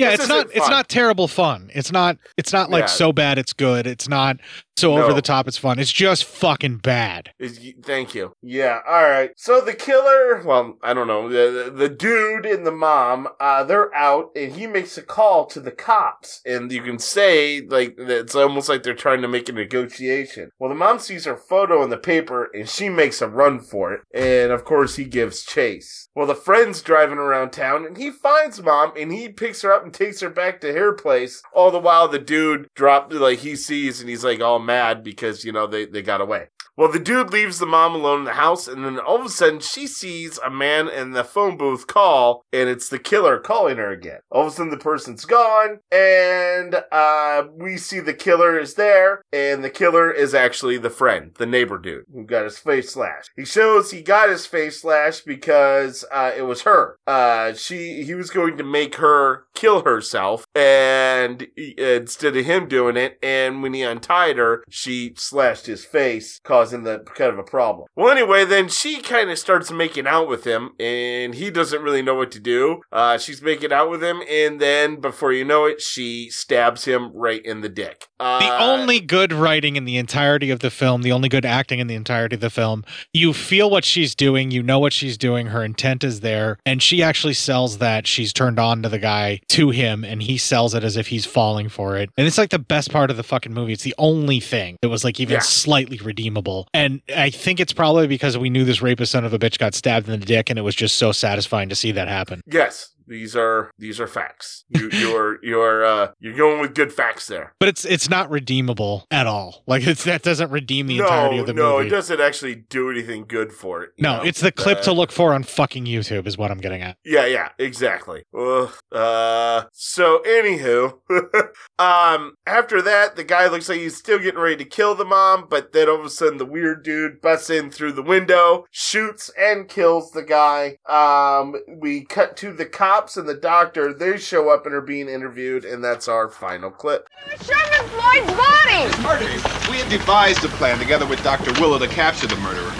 Yeah, it's not isn't it's not terrible fun. It's not it's not like Yeah. so bad it's good. It's not so over the top it's fun. It's just fucking bad. Is- Thank you. Yeah. All right. So the killer, well, I don't know, the, the, dude and the mom, uh, they're out, and he makes a call to the cops, and you can say like that it's almost like they're trying to make a negotiation. Well, the mom sees her photo in the paper, and she makes a run for it, and of course he gives chase. Well, the friend's driving around town, and he finds mom, and he picks her up and takes her back to her place. All the while, the dude dropped like he sees, and he's like all mad because you know they they got away. Well, the dude leaves the mom alone in the house, and then all of a sudden she sees a man in the phone booth call, and it's the killer calling her again. All of a sudden the person's gone, and uh, we see the killer is there, and the killer is actually the friend, the neighbor dude, who got his face slashed. He shows he got his face slashed because uh, it was her. Uh, she he was going to make her kill herself, and instead of him doing it, and when he untied her, she slashed his face, causing the kind of a problem. Well, anyway, then she kind of starts making out with him, and he doesn't really know what to do. Uh, she's making out with him, and then before you know it, she stabs him right in the dick. Uh, The only good writing in the entirety of the film, the only good acting in the entirety of the film, you feel what she's doing, you know what she's doing, her intent is there, and she actually sells that she's turned on to the guy to him, and he sells it as if he's falling for it. And it's like the best part of the fucking movie. It's the only thing that was like even Yeah. slightly redeemable. And I think it's probably because we knew this rapist son of a bitch got stabbed in the dick, and it was just so satisfying to see that happen. Yes, these are these are facts. You you're you're uh you're going with good facts there. But it's it's not redeemable at all. Like it's that doesn't redeem the no, entirety of the no, movie. it doesn't actually do anything good for it. No, know? it's the clip to Uh, look for on fucking YouTube, is what I'm getting at. Yeah, yeah, exactly. Ugh. Uh, so anywho, <laughs> um, after that, the guy looks like he's still getting ready to kill the mom, but then all of a sudden, the weird dude busts in through the window, shoots and kills the guy. Um, we cut to the cops and the doctor. They show up and are being interviewed, and that's our final clip. Sherman Floyd's body! Marty, we had devised a plan together with Dr. Willow to capture the murderer.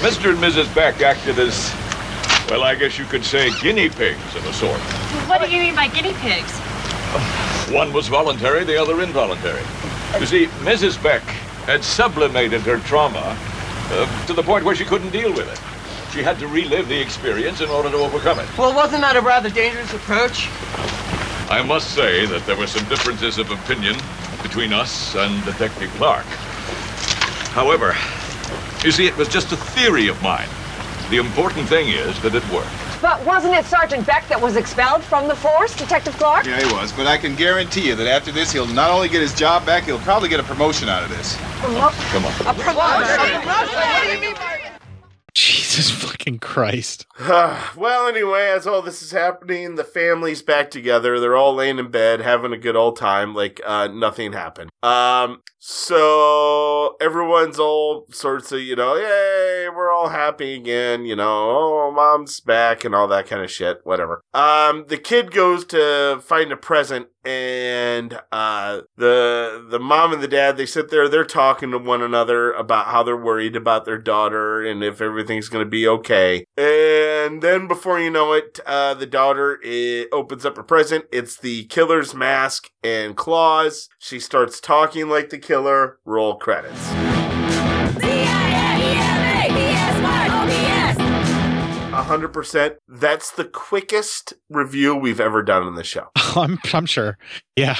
Mr. and Mrs. Beck acted as, well, I guess you could say guinea pigs of a sort. What do you mean by guinea pigs? One was voluntary, the other involuntary. You see, Mrs. Beck had sublimated her trauma uh, to the point where she couldn't deal with it. She had to relive the experience in order to overcome it. Well, wasn't that a rather dangerous approach? I must say that there were some differences of opinion between us and Detective Clark. However, you see, it was just a theory of mine. The important thing is that it worked. But wasn't it Sergeant Beck that was expelled from the force, Detective Clark? Yeah, he was, but I can guarantee you that after this, he'll not only get his job back, he'll probably get a promotion out of this. Come on. A promotion? What do you mean by Jesus fucking Christ. <sighs> well, anyway, as all this is happening, the family's back together. They're all laying in bed, having a good old time, like uh, nothing happened. Um, so everyone's all sorts of, you know, yay, we're all happy again, you know, oh, mom's back and all that kind of shit, whatever. Um, the kid goes to find a present and uh the the mom and the dad they sit there they're talking to one another about how they're worried about their daughter and if everything's going to be okay and then before you know it uh the daughter it opens up a present it's the killer's mask and claws she starts talking like the killer roll credits hundred percent. That's the quickest review we've ever done on the show. <laughs> I'm I'm sure. Yeah.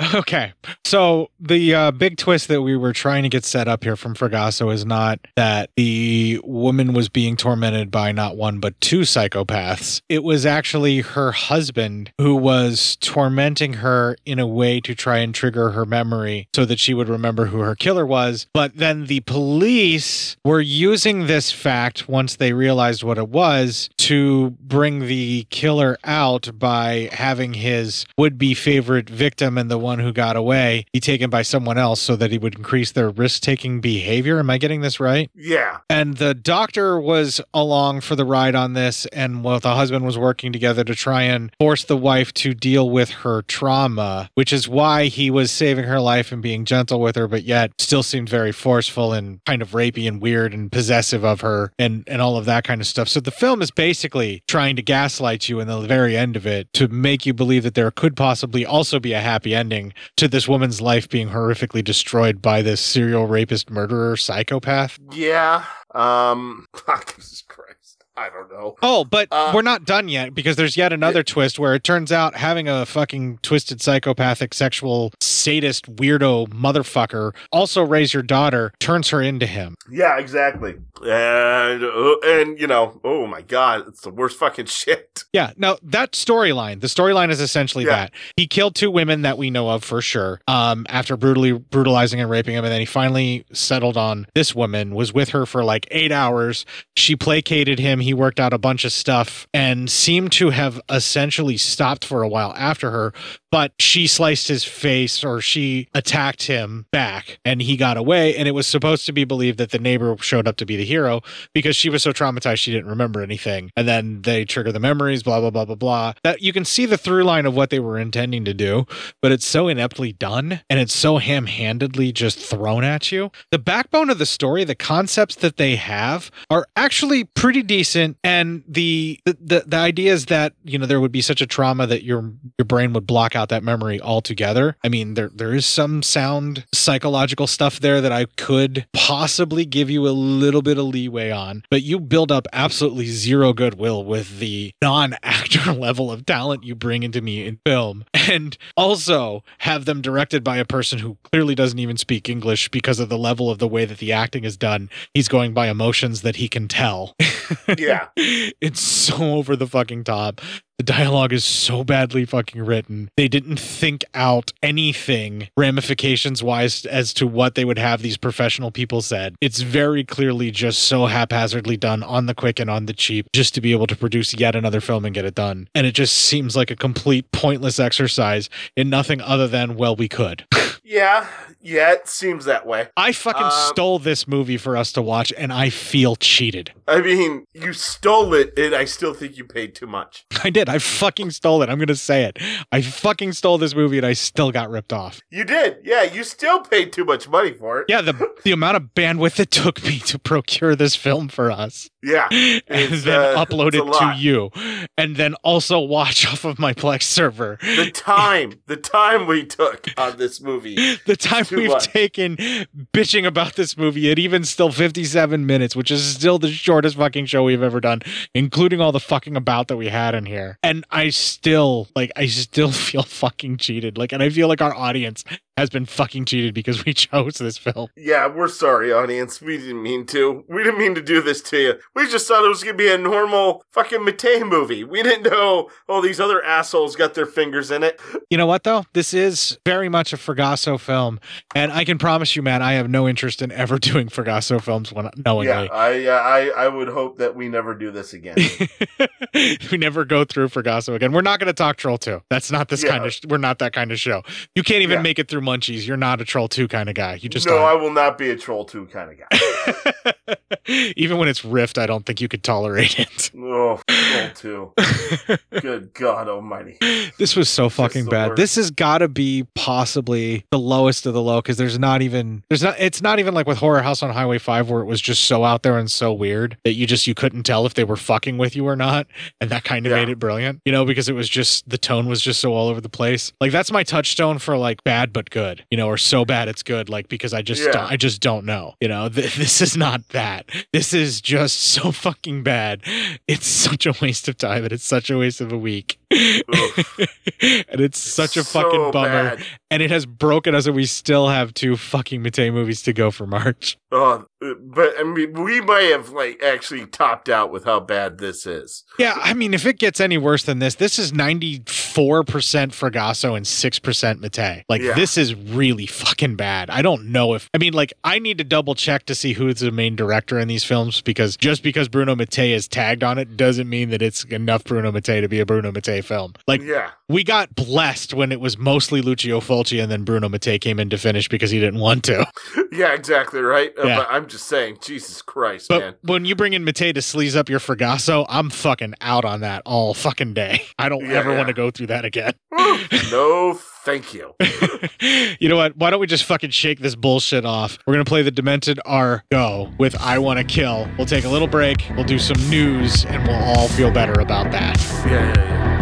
<laughs> okay. So the uh, big twist that we were trying to get set up here from Fragasso is not that the woman was being tormented by not one but two psychopaths. It was actually her husband who was tormenting her in a way to try and trigger her memory so that she would remember who her killer was. But then the police were using this fact once they realized what it was to bring the killer out by having his would-be favorite victim and the one who got away be taken by someone else so that he would increase their risk-taking behavior. Am I getting this right? Yeah. And the doctor was along for the ride on this, and well, the husband was working together to try and force the wife to deal with her trauma, which is why he was saving her life and being gentle with her, but yet still seemed very forceful and kind of rapey and weird and possessive of her and, and all of that kind of stuff. So the film is basically trying to gaslight you in the very end of it to make you believe that there could possibly also be a happy ending to this woman's life being horrifically destroyed by this serial rapist murderer psychopath. Yeah. Um. <laughs> Jesus Christ. I don't know. Oh, but we're not done yet because there's yet another twist where it turns out having a fucking twisted psychopathic sexual sadist weirdo motherfucker also raise your daughter turns her into him. Yeah, exactly. And uh, and you know, oh my god, it's the worst fucking <laughs> shit. Yeah, Now that storyline, the storyline is essentially that. He killed two women that we know of for sure. Um after brutally brutalizing and raping him, and then he finally settled on this woman, was with her for like 8 hours. She placated him, he worked out a bunch of stuff and seemed to have essentially stopped for a while after her, but she sliced his face or she attacked him back and he got away. And it was supposed to be believed that the neighbor showed up to be the hero because she was so traumatized she didn't remember anything. And then they trigger the memories blah blah blah blah blah. That you can see the through line of what they were intending to do but it's so ineptly done and it's so ham-handedly just thrown at you. The backbone of the story the concepts that they have are actually pretty decent. And the the the, the idea is that you know there would be such a trauma that your your brain would block out that memory altogether. I mean there there is some sound psychological stuff there that i could possibly give you a little bit of leeway on but you build up absolutely zero goodwill with the non-actor <laughs> level of talent you bring into me in film and also have them directed by a person who clearly doesn't even speak english because of the level of the way that the acting is done he's going by emotions that he can tell <laughs> Yeah. it's so over the fucking top. The dialogue is so badly fucking written. They didn't think out anything ramifications wise as to what they would have these professional people said. It's very clearly just so haphazardly done on the quick and on the cheap just to be able to produce yet another film and get it done. And it just seems like a complete pointless exercise in nothing other than, well, we could. <laughs> Yeah, yeah, it seems that way. I fucking Um, stole this movie for us to watch and I feel cheated. I mean, you stole it, and I still think you paid too much. <laughs> I did. I fucking stole it. I'm going to say it. I fucking stole this movie and I still got ripped off. You did, yeah. You still paid too much money for it. Yeah, the the amount of bandwidth it took me to procure this film for us. Yeah, <laughs> and then uh, upload it to you, and then also watch <laughs> off of my Plex server. The time, the time we took on this movie. <laughs> The time we've much. taken bitching about this movie, at even still 57 minutes, which is still the shortest fucking show we've ever done, including all the fucking about that we had in here. And I still, like, I still feel fucking cheated. Like, and I feel like our audience has been fucking cheated because we <laughs> chose this film. Yeah, we're sorry, audience. We didn't mean to. We didn't mean to do this to you. We just thought it was gonna be a normal fucking Mattei movie. We didn't know all these other assholes got their fingers in it. You know what though? This is very much a Fragasso film, and I can promise you, man, I have no interest in ever <laughs> doing Fragasso films when knowingly. Yeah, I, uh, I I would hope that we never do this again. <laughs> we never go through Fragasso again. We're not going to talk Troll 2. That's not this Yeah. kind of sh- we're not that kind of show. You can't even Yeah. make it through Munchies. You're not a Troll 2 kind of guy. You just no, aren't. I will not be a troll two kind of guy. <laughs> even when it's Rift, I don't think you could tolerate it. oh, <laughs> troll two. Good God Almighty. This was so fucking bad. worst. This has got to be possibly the lowest of the low because there's not even there's not it's not even like with Horror House on Highway 5 where it was just so out there and so weird that you just you couldn't tell if they were fucking with you or not and that kind of made it brilliant. You know, because it was just the tone was just so all over the place. Like that's my touchstone for like bad but good, you know, or so bad it's good like because I just Yeah. I just don't know. You know, <laughs> Th- this is not that. This is just so fucking bad. It's such a waste of time and it's such a waste of a week. <laughs> and it's such a So fucking bummer. bad. And it has broken us, and we still have two fucking Mattei movies to go for March. Oh, but I mean, we might have like actually topped out with how bad this is. Yeah, I mean, if it gets any worse than this, this is 94% Fragasso and 6% Mattei. Like, Yeah. this is really fucking bad. I don't know if, I mean, like, I need to double check to see who's the main director in these films because just because Bruno Mattei is tagged on it doesn't mean that it's enough Bruno Mattei to be a Bruno Film. Like, Yeah. we got blessed when it was mostly Lucio Fulci and then Bruno Mattei came in to finish because he didn't want to. <laughs> Yeah, exactly right. Uh, Yeah. But I'm just saying, Jesus Christ, But man. when you bring in Mattei to sleaze up your Fragasso, I'm fucking out on that all fucking day. <laughs> I don't Yeah, ever yeah. want to go through that again. <laughs> no, thank you. you know what? Why don't we just fucking shake this bullshit off? We're gonna play the Demented Are Go with I Wanna Kill. We'll take a little break, we'll do some news, and we'll all feel better about that. yeah, Yeah, yeah,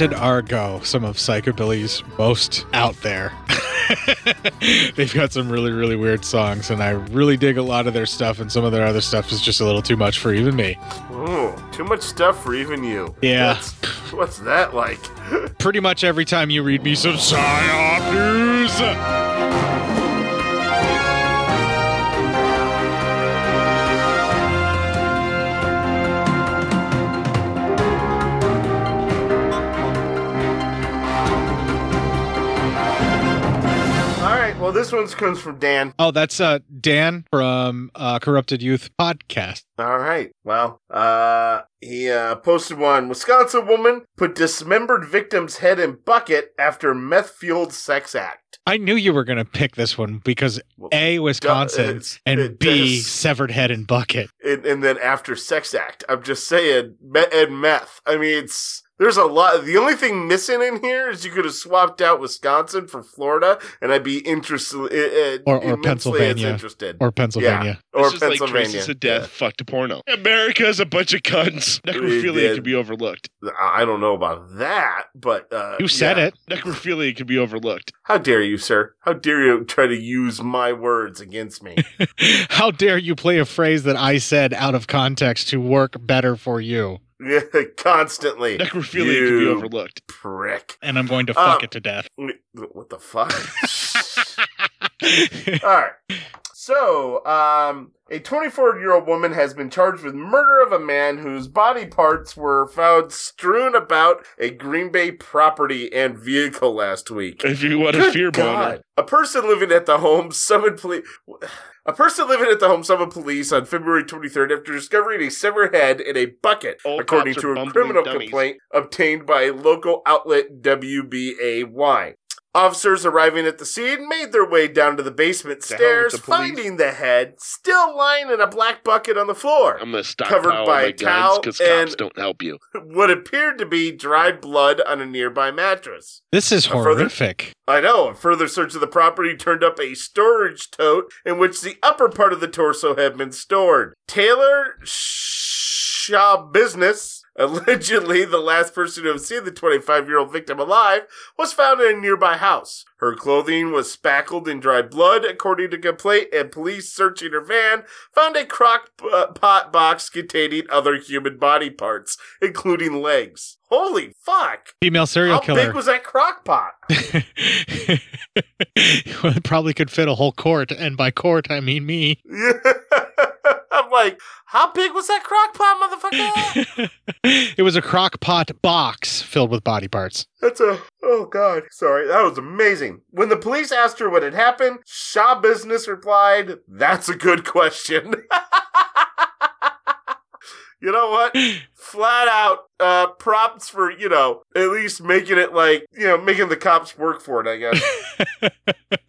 Demented Are Go, some of Psychobilly's most out there. <laughs> They've got some really, really weird songs, and I really dig a lot of their stuff, and some of their other stuff is just a little too much for even me. Ooh, too much stuff for even you. Yeah. What's, what's that like? <laughs> Pretty much every time you read me some PSYOP news. This one comes from Dan. Oh, that's uh Dan from uh Corrupted Youth Podcast. All right. Well, uh, he uh, posted one. Wisconsin woman put dismembered victim's head in bucket after meth fueled sex act. I knew you were going to pick this one because A, Wisconsin, it's- and it B, does. severed head in bucket. And, and then after sex act, I'm just saying, me- and meth. I mean, it's there's a lot. The only thing missing in here is you could have swapped out Wisconsin for Florida, and I'd be interested. Uh, Or, or Pennsylvania. interested. Or Pennsylvania. Yeah. Or It's just like Pennsylvania. traces of death fucked to porno. America is a bunch of cunts. <laughs> Necrophilia did. can be overlooked. I don't know about that, but uh, You said yeah. it. Necrophilia can be overlooked. <laughs> How dare you, sir? How dare you try to use my words against me? <laughs> How dare you play a phrase that I said out of context to work better for you? Yeah, <laughs> constantly. Necrophilia You can be overlooked. Prick. And I'm going to fuck Um, it to death. <laughs> What the fuck? <laughs> All right. So, um, a 24 year old woman has been charged with murder of a man whose body parts were found strewn about a Green Bay property and vehicle last week. If you want a fear boner. A person living at the home summoned police. A person living at the home summoned police on February 23rd after discovering a severed head in a bucket, Old according to a criminal dummies. complaint obtained by local outlet WBAY. Officers arriving at the scene made their way down to the basement To stairs, the finding the head still lying in a black bucket on the floor, I'm gonna stockpile covered by my a towel guns because cops and don't help you. <laughs> what appeared to be dried blood on a nearby mattress. This is A further- horrific. I know. A further search of the property turned up a storage tote in which the upper part of the torso had been stored. Taylor Schabusiness, allegedly the last person to have seen the 25 year old victim alive, was found in a nearby house. Her clothing was spackled in dried blood, according to complaint, and police searching her van found a crock uh, pot box containing other human body parts, including legs. Holy fuck! Female serial How killer. big was that crock pot? <laughs> Probably could fit a whole court, and by court I mean me. <laughs> <laughs> I'm like, how big was that crock pot, motherfucker? <laughs> it was a crock pot box filled with body parts. That's a oh god, sorry, that was amazing. When the police asked her what had happened, Schabusiness replied, "That's a good question." <laughs> you know what? Flat out uh props for you know at least making it like you know making the cops work for it. I guess.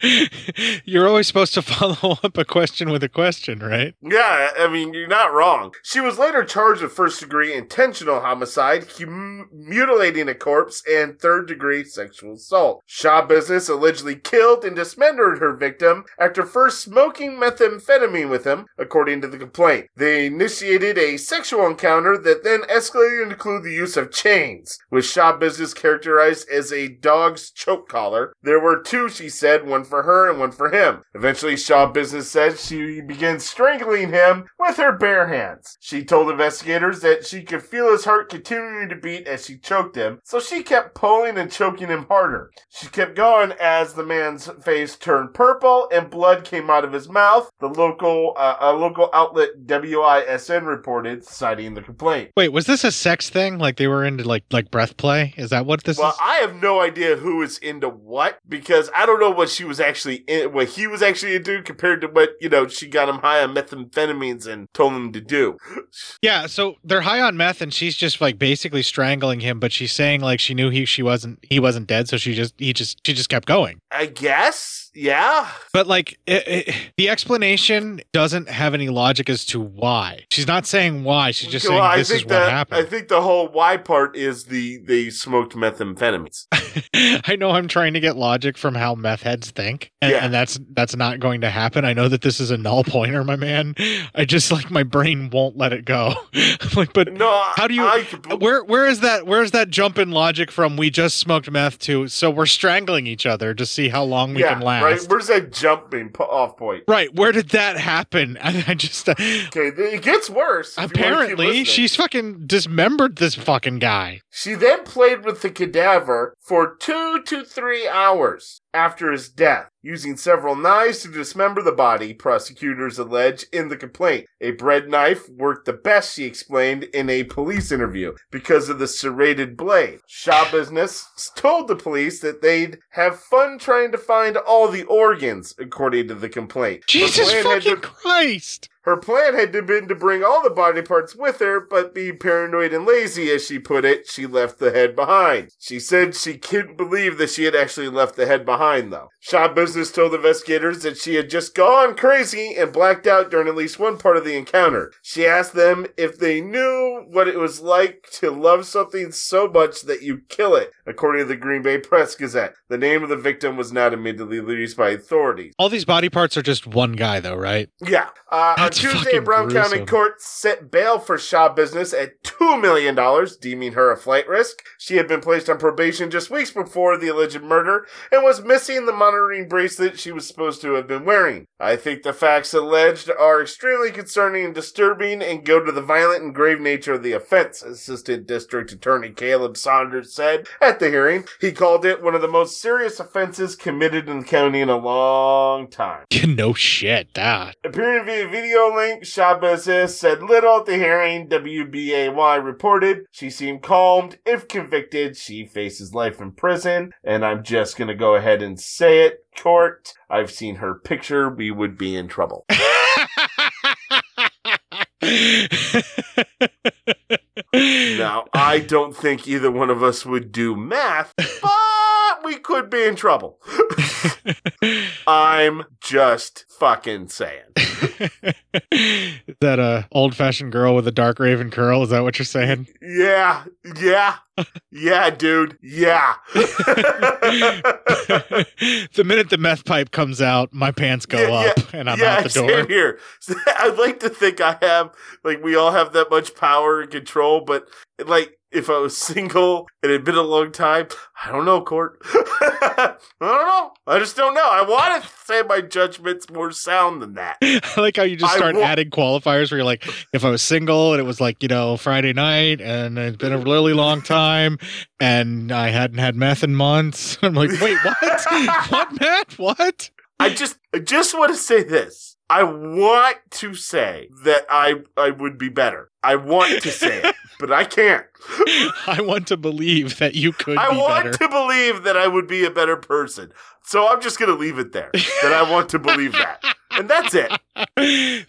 <laughs> You're always supposed to <laughs> follow up a question with a question, right? Yeah, I mean, you're not wrong. She was later charged with first degree intentional homicide, hum- mutilating a corpse, and third degree sexual assault. Schabusiness allegedly killed and dismembered her victim after first smoking methamphetamine with him, according to the complaint. They initiated a sexual encounter that then escalated to include the use of chains, with Schabusiness characterized as a dog's choke collar. There were two, she said, one for her and one for him. Eventually, Schabusiness said she began strangling him with her bare hands. She told investigators that she could feel his heart continuing to beat as she choked him, so she kept pulling and choking him harder. She kept going as the man's face turned purple and blood came out of his mouth. The local, uh, a local outlet WISN reported, citing the complaint. Wait, was this a sex thing? Like they were into like like breath play? Is that what this Well, is? I have no idea who is into what because I don't know what she was actually in, what he was actually into compared to what you know she got him high on methamphetamines and told him to do. <laughs> Yeah, so they're high on meth and she's just like basically strangling him, but she's saying like she knew he she wasn't he wasn't dead, so she just he just she just kept going. I guess, yeah. But like it, it, the explanation doesn't have any logic as to why. She's not saying why. She's just Well, saying I this is what happened. I think the whole why part is the they smoked methamphetamines. <laughs> I know I'm trying to get logic from how meth heads think, and, Yeah. and that's that's not going to happen. I know that this is a null pointer, my man. I just like my brain won't let it go. <laughs> I'm like, but no, how do you? where where is that? Where is that jump in logic from? We just smoked meth to so we're strangling each other to see how long we yeah, can last. Right. Where's that jumping off point? Right, where did that happen? <laughs> I, I just uh, Okay, it gets worse. if you wanna keep apparently she's fucking dismembered this fucking guy. She then played with the cadaver for two to three hours after his death, using several knives to dismember the body, prosecutors allege in the complaint. A bread knife worked the best, she explained in a police interview, because of the serrated blade. Schabusiness told the police that they'd have fun trying to find all the organs, according to the complaint. Jesus fucking to- Christ! Her plan had been to bring all the body parts with her, but being paranoid and lazy, as she put it, she left the head behind. She said she couldn't believe that she had actually left the head behind, though. Schabusiness told investigators that she had just gone crazy and blacked out during at least one part of the encounter. She asked them if they knew what it was like to love something so much that you kill it, according to the Green Bay Press Gazette. The name of the victim was not immediately released by authorities. All these body parts are just one guy, though, right? Yeah. Uh, Tuesday, Brown County court set bail for Schabusiness at $2 million, deeming her a flight risk. She had been placed on probation just weeks before the alleged murder and was missing the monitoring bracelet she was supposed to have been wearing. I think the facts alleged are extremely concerning and disturbing and go to the violent and grave nature of the offense, Assistant District Attorney Caleb Saunders said at the hearing. He called it one of the most serious offenses committed in the county in a long time. <laughs> no shit, that. Appearing via video link, Schabusiness said little at the hearing. WBAY reported she seemed calmed. If convicted, she faces life in prison. And I'm just gonna go ahead and say it, court. I've seen her picture. We would be in trouble. <laughs> now, I don't think either one of us would do math, but <laughs> we could be in trouble. <laughs> I'm just fucking saying. <laughs> that uh, old fashioned girl with a dark raven curl. Is that what you're saying? Yeah, yeah, yeah, dude, yeah. <laughs> the minute the meth pipe comes out, my pants go Yeah, up and I'm yeah, out the door. same here. I'd like to think I have, like, we all have that much power and control, but, like, if I was single and it had been a long time, I don't know, Court. <laughs> I don't know. I just don't know. I want to say my judgment's more sound than that. <laughs> I like how you just start wa- adding qualifiers where you're like, if I was single and it was like, you know, Friday night and it's been a really long time and I hadn't had meth in months. <laughs> I'm like, wait, what? what, Matt? What? I just, I just want to say this. I want to say that I, I would be better. I want to say it, <laughs> but I can't. I want to believe that you could I be want better. to believe that I would be a better person. So I'm just going to leave it there. That I want to believe that. And that's it. <laughs>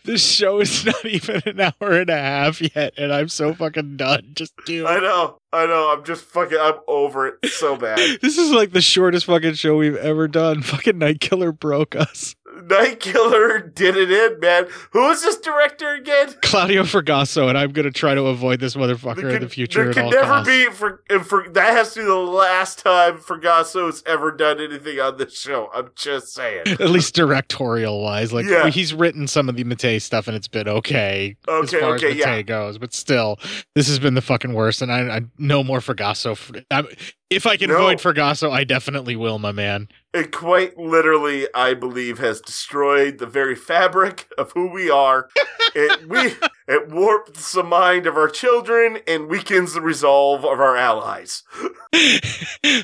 this show is not even an hour and a half yet, and I'm so fucking done. Just do I know. I know. I'm just fucking, I'm over it so bad. <laughs> This is like the shortest fucking show we've ever done. <laughs> Fucking Night Killer broke us. Night Killer did it in, man. Who is this director again? Claudio Fragasso, and I'm gonna try to avoid this motherfucker in the future There can never costs. be for, for that has to be the last time Fragasso has ever done anything on this show. I'm just saying. At least directorial wise, like Yeah. he's written some of the Mattei stuff, and it's been okay, as Okay, far okay, as Mattei yeah. goes. But still, this has been the fucking worst, and I, I no more Fragasso. I, if I can No. avoid Fragasso, I definitely will, my man. It quite literally, I believe, has destroyed the very fabric of who we are. <laughs> It we it warps the mind of our children and weakens the resolve of our allies.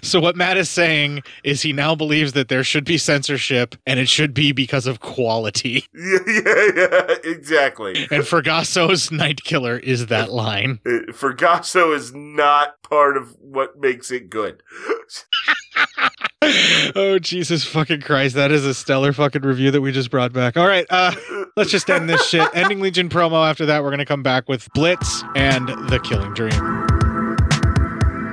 So what Matt is saying is he now believes that there should be censorship, and it should be because of quality. <laughs> Yeah, yeah, yeah, exactly. And Fragasso's Night Killer is that line. <laughs> Uh, Fragasso is not part of what makes it good. Oh Jesus fucking Christ! That is a stellar fucking review that we just brought back. All right, uh, let's just end this shit. Ending Legion promo. After that, we're gonna come back with Blitz and The Killing Dream.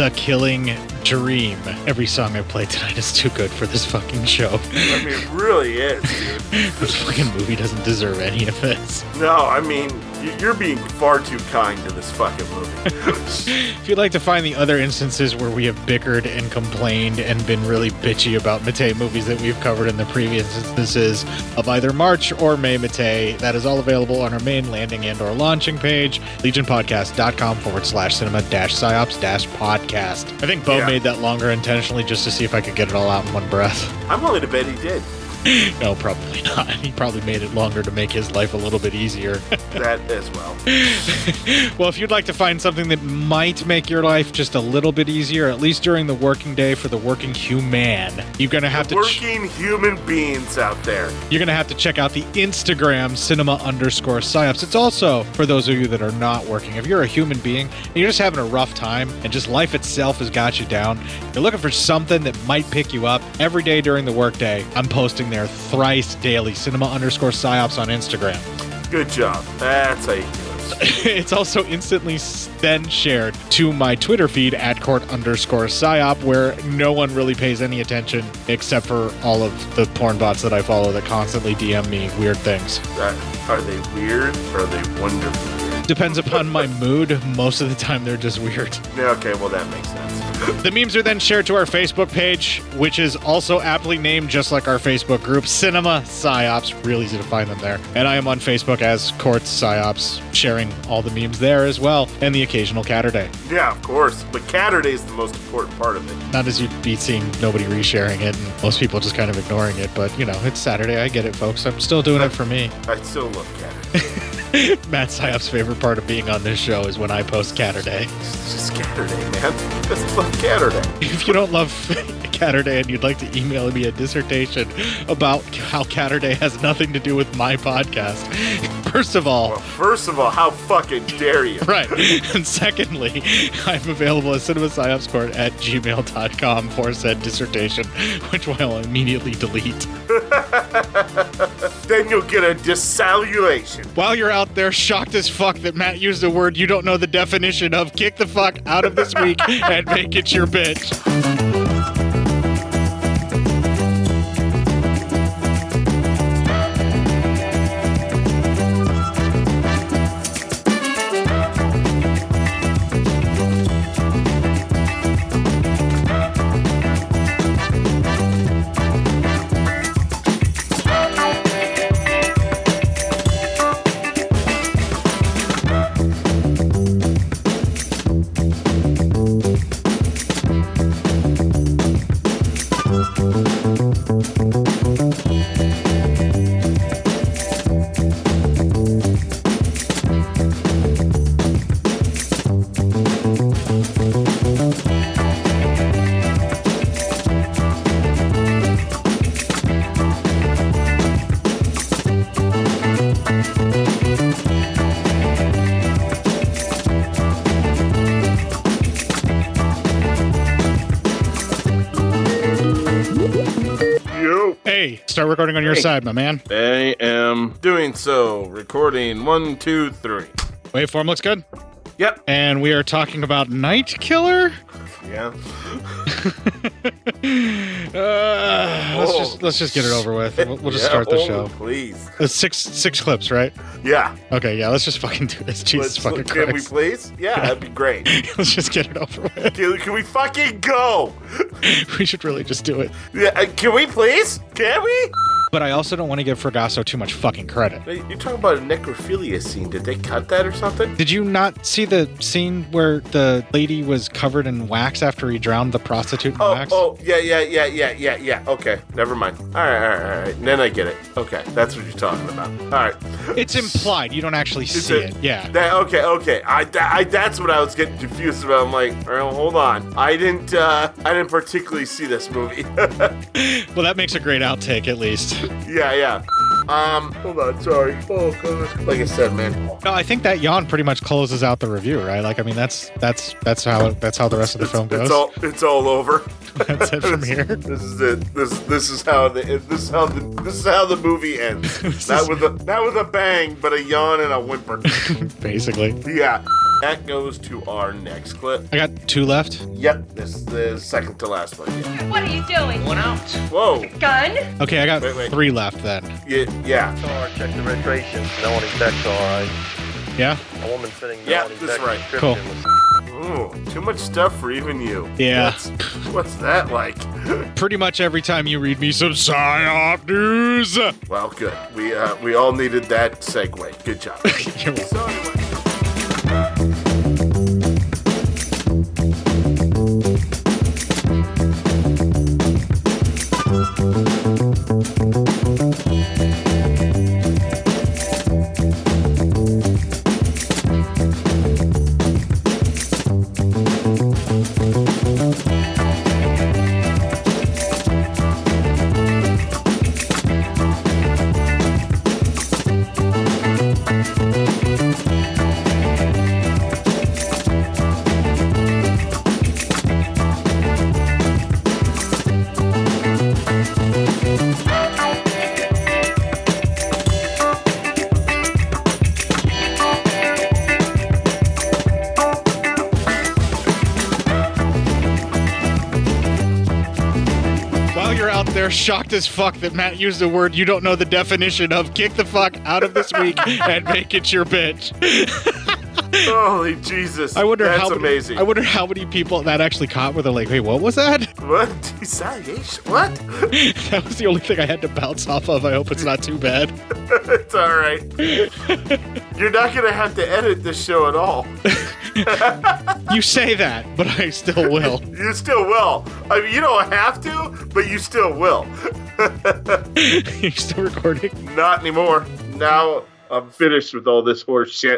The Killing. Every song I played tonight is too good for this fucking show. I mean, it really is, dude. <laughs> this fucking movie doesn't deserve any of this. No, I mean, you're being far too kind to this fucking movie. <laughs> If you'd like to find the other instances where we have bickered and complained and been really bitchy about Mattei movies that we've covered in the previous instances of either March or May Mattei, that is all available on our main landing and or launching page, legionpodcast.com forward slash cinema dash psyops dash podcast. I think Bo Yeah. made that longer intentionally just to see if I could get it all out in one breath. I'm willing to bet he did. <laughs> no, probably not. He probably made it longer to make his life a little bit easier. <laughs> That as well. <laughs> well, if you'd like to find something that might make your life just a little bit easier, at least during the working day for the working human, you're gonna have to ch- Working human beings out there. you're gonna have to check out the Instagram cinema underscore psyops. It's also for those of you that are not working. If you're a human being and you're just having a rough time and just life itself has got you down, you're looking for something that might pick you up every day during the workday. I'm posting there thrice daily cinema underscore psyops on Instagram. Good job. That's how you do it. it's also instantly then shared to my Twitter feed at court underscore psyop, where no one really pays any attention except for all of the porn bots that I follow that constantly DM me weird things. That, are they weird or are they wonderful? Depends upon my mood. Most of the time, they're just weird. Yeah, okay, well, that makes sense. The memes are then shared to our Facebook page, which is also aptly named just like our Facebook group, Cinema Psyops. Real easy to find them there. And I am on Facebook as Courts Psyops, sharing all the memes there as well, and the occasional Catterday. Yeah, of course. But Catterday is the most important part of it. Not as you'd be seeing nobody resharing it and most people just kind of ignoring it, but you know, it's Saturday. I get it, folks. I'm still doing it for me. I still love Catterday. <laughs> <laughs> Matt Psyop's favorite part of being on this show is when I post Catterday. It's just Catterday, man. <laughs> Just love Catterday. <laughs> If you don't love Catterday and you'd like to email me a dissertation about how Catterday has nothing to do with my podcast, first of all, First of all, how fucking dare you? Right. And secondly, I'm available at cinemapsyopscourt at gmail.com for said dissertation, which I will immediately delete. Then you'll get a dissalutation. While you're out there shocked as fuck that Matt used a word you don't know the definition of, kick the fuck out of this week <laughs> and make it your bitch. Recording on your Hey. side, my man. I am doing so. Recording one, two, three. Waveform looks good. Yep. And we are talking about Night Killer. Yeah. <laughs> Uh, let's just let's just get it over with. We'll, we'll just Yeah, start the oh, show. Please. It's six six clips, right? Yeah. Okay, yeah. Let's just fucking do this. Jesus Let's- fucking can we Christ. please? Yeah, that'd be great. <laughs> let's just get it over with. Can, can we fucking go? <laughs> We should really just do it. Yeah, uh, can we please? Can we? But I also don't want to give Fragasso too much fucking credit. You're talking about a necrophilia scene. Did they cut that or something? Did you not see the scene where the lady was covered in wax after he drowned the prostitute in Oh, wax? oh, yeah, yeah, yeah, yeah, yeah, yeah. Okay, never mind. All right, all right, all right. Then I get it. Okay, that's what you're talking about. All right. It's implied. You don't actually Is see it- it. Yeah. That, okay, okay. I, that- I that's what I was getting confused about. I'm like, hold on. I didn't uh I didn't particularly see this movie. <laughs> Well, that makes a great outtake, at least. <laughs> yeah, yeah. Um, hold on, sorry. Oh god. Like I said, man. No, I think that yawn pretty much closes out the review, right? Like, I mean, that's that's that's how that's how the rest of the film goes. It's all it's all over. <laughs> That's it from <laughs> here. This is it. This this is how the this is how the this is how the movie ends. not with a not with a bang, but a yawn and a whimper. Basically. Yeah. That goes to our next clip. I got two left. Yep, this is the second to last one. Yeah. What are you doing? One out. Whoa. Gun? Okay, I got Wait, wait. three left then. Yeah. yeah. Car, check the registration. Melanie Beck's all right. Yeah? A woman fitting Yeah, Melanie this right. Cool. Ooh, too much stuff for even you. Yeah. What's, what's that like? <laughs> Pretty much every time you read me some PSYOP news. well, good. We uh, we all needed that segue. Good job. <laughs> You're welcome. So anyway- shocked as fuck that Matt used a word you don't know the definition of, kick the fuck out of this week <laughs> and make it your bitch. <laughs> Holy Jesus! I wonder That's how many, amazing. I wonder how many people that actually caught where they're like, wait, what was that? <laughs> what desegregation? What? That was the only thing I had to bounce off of. I hope it's not too bad. it's all right. You're not gonna have to edit this show at all. You say that, but I still will. <laughs> You still will. I mean, you don't have to, but you still will. <laughs> You're still recording? Not anymore. Now I'm finished with all this horse shit.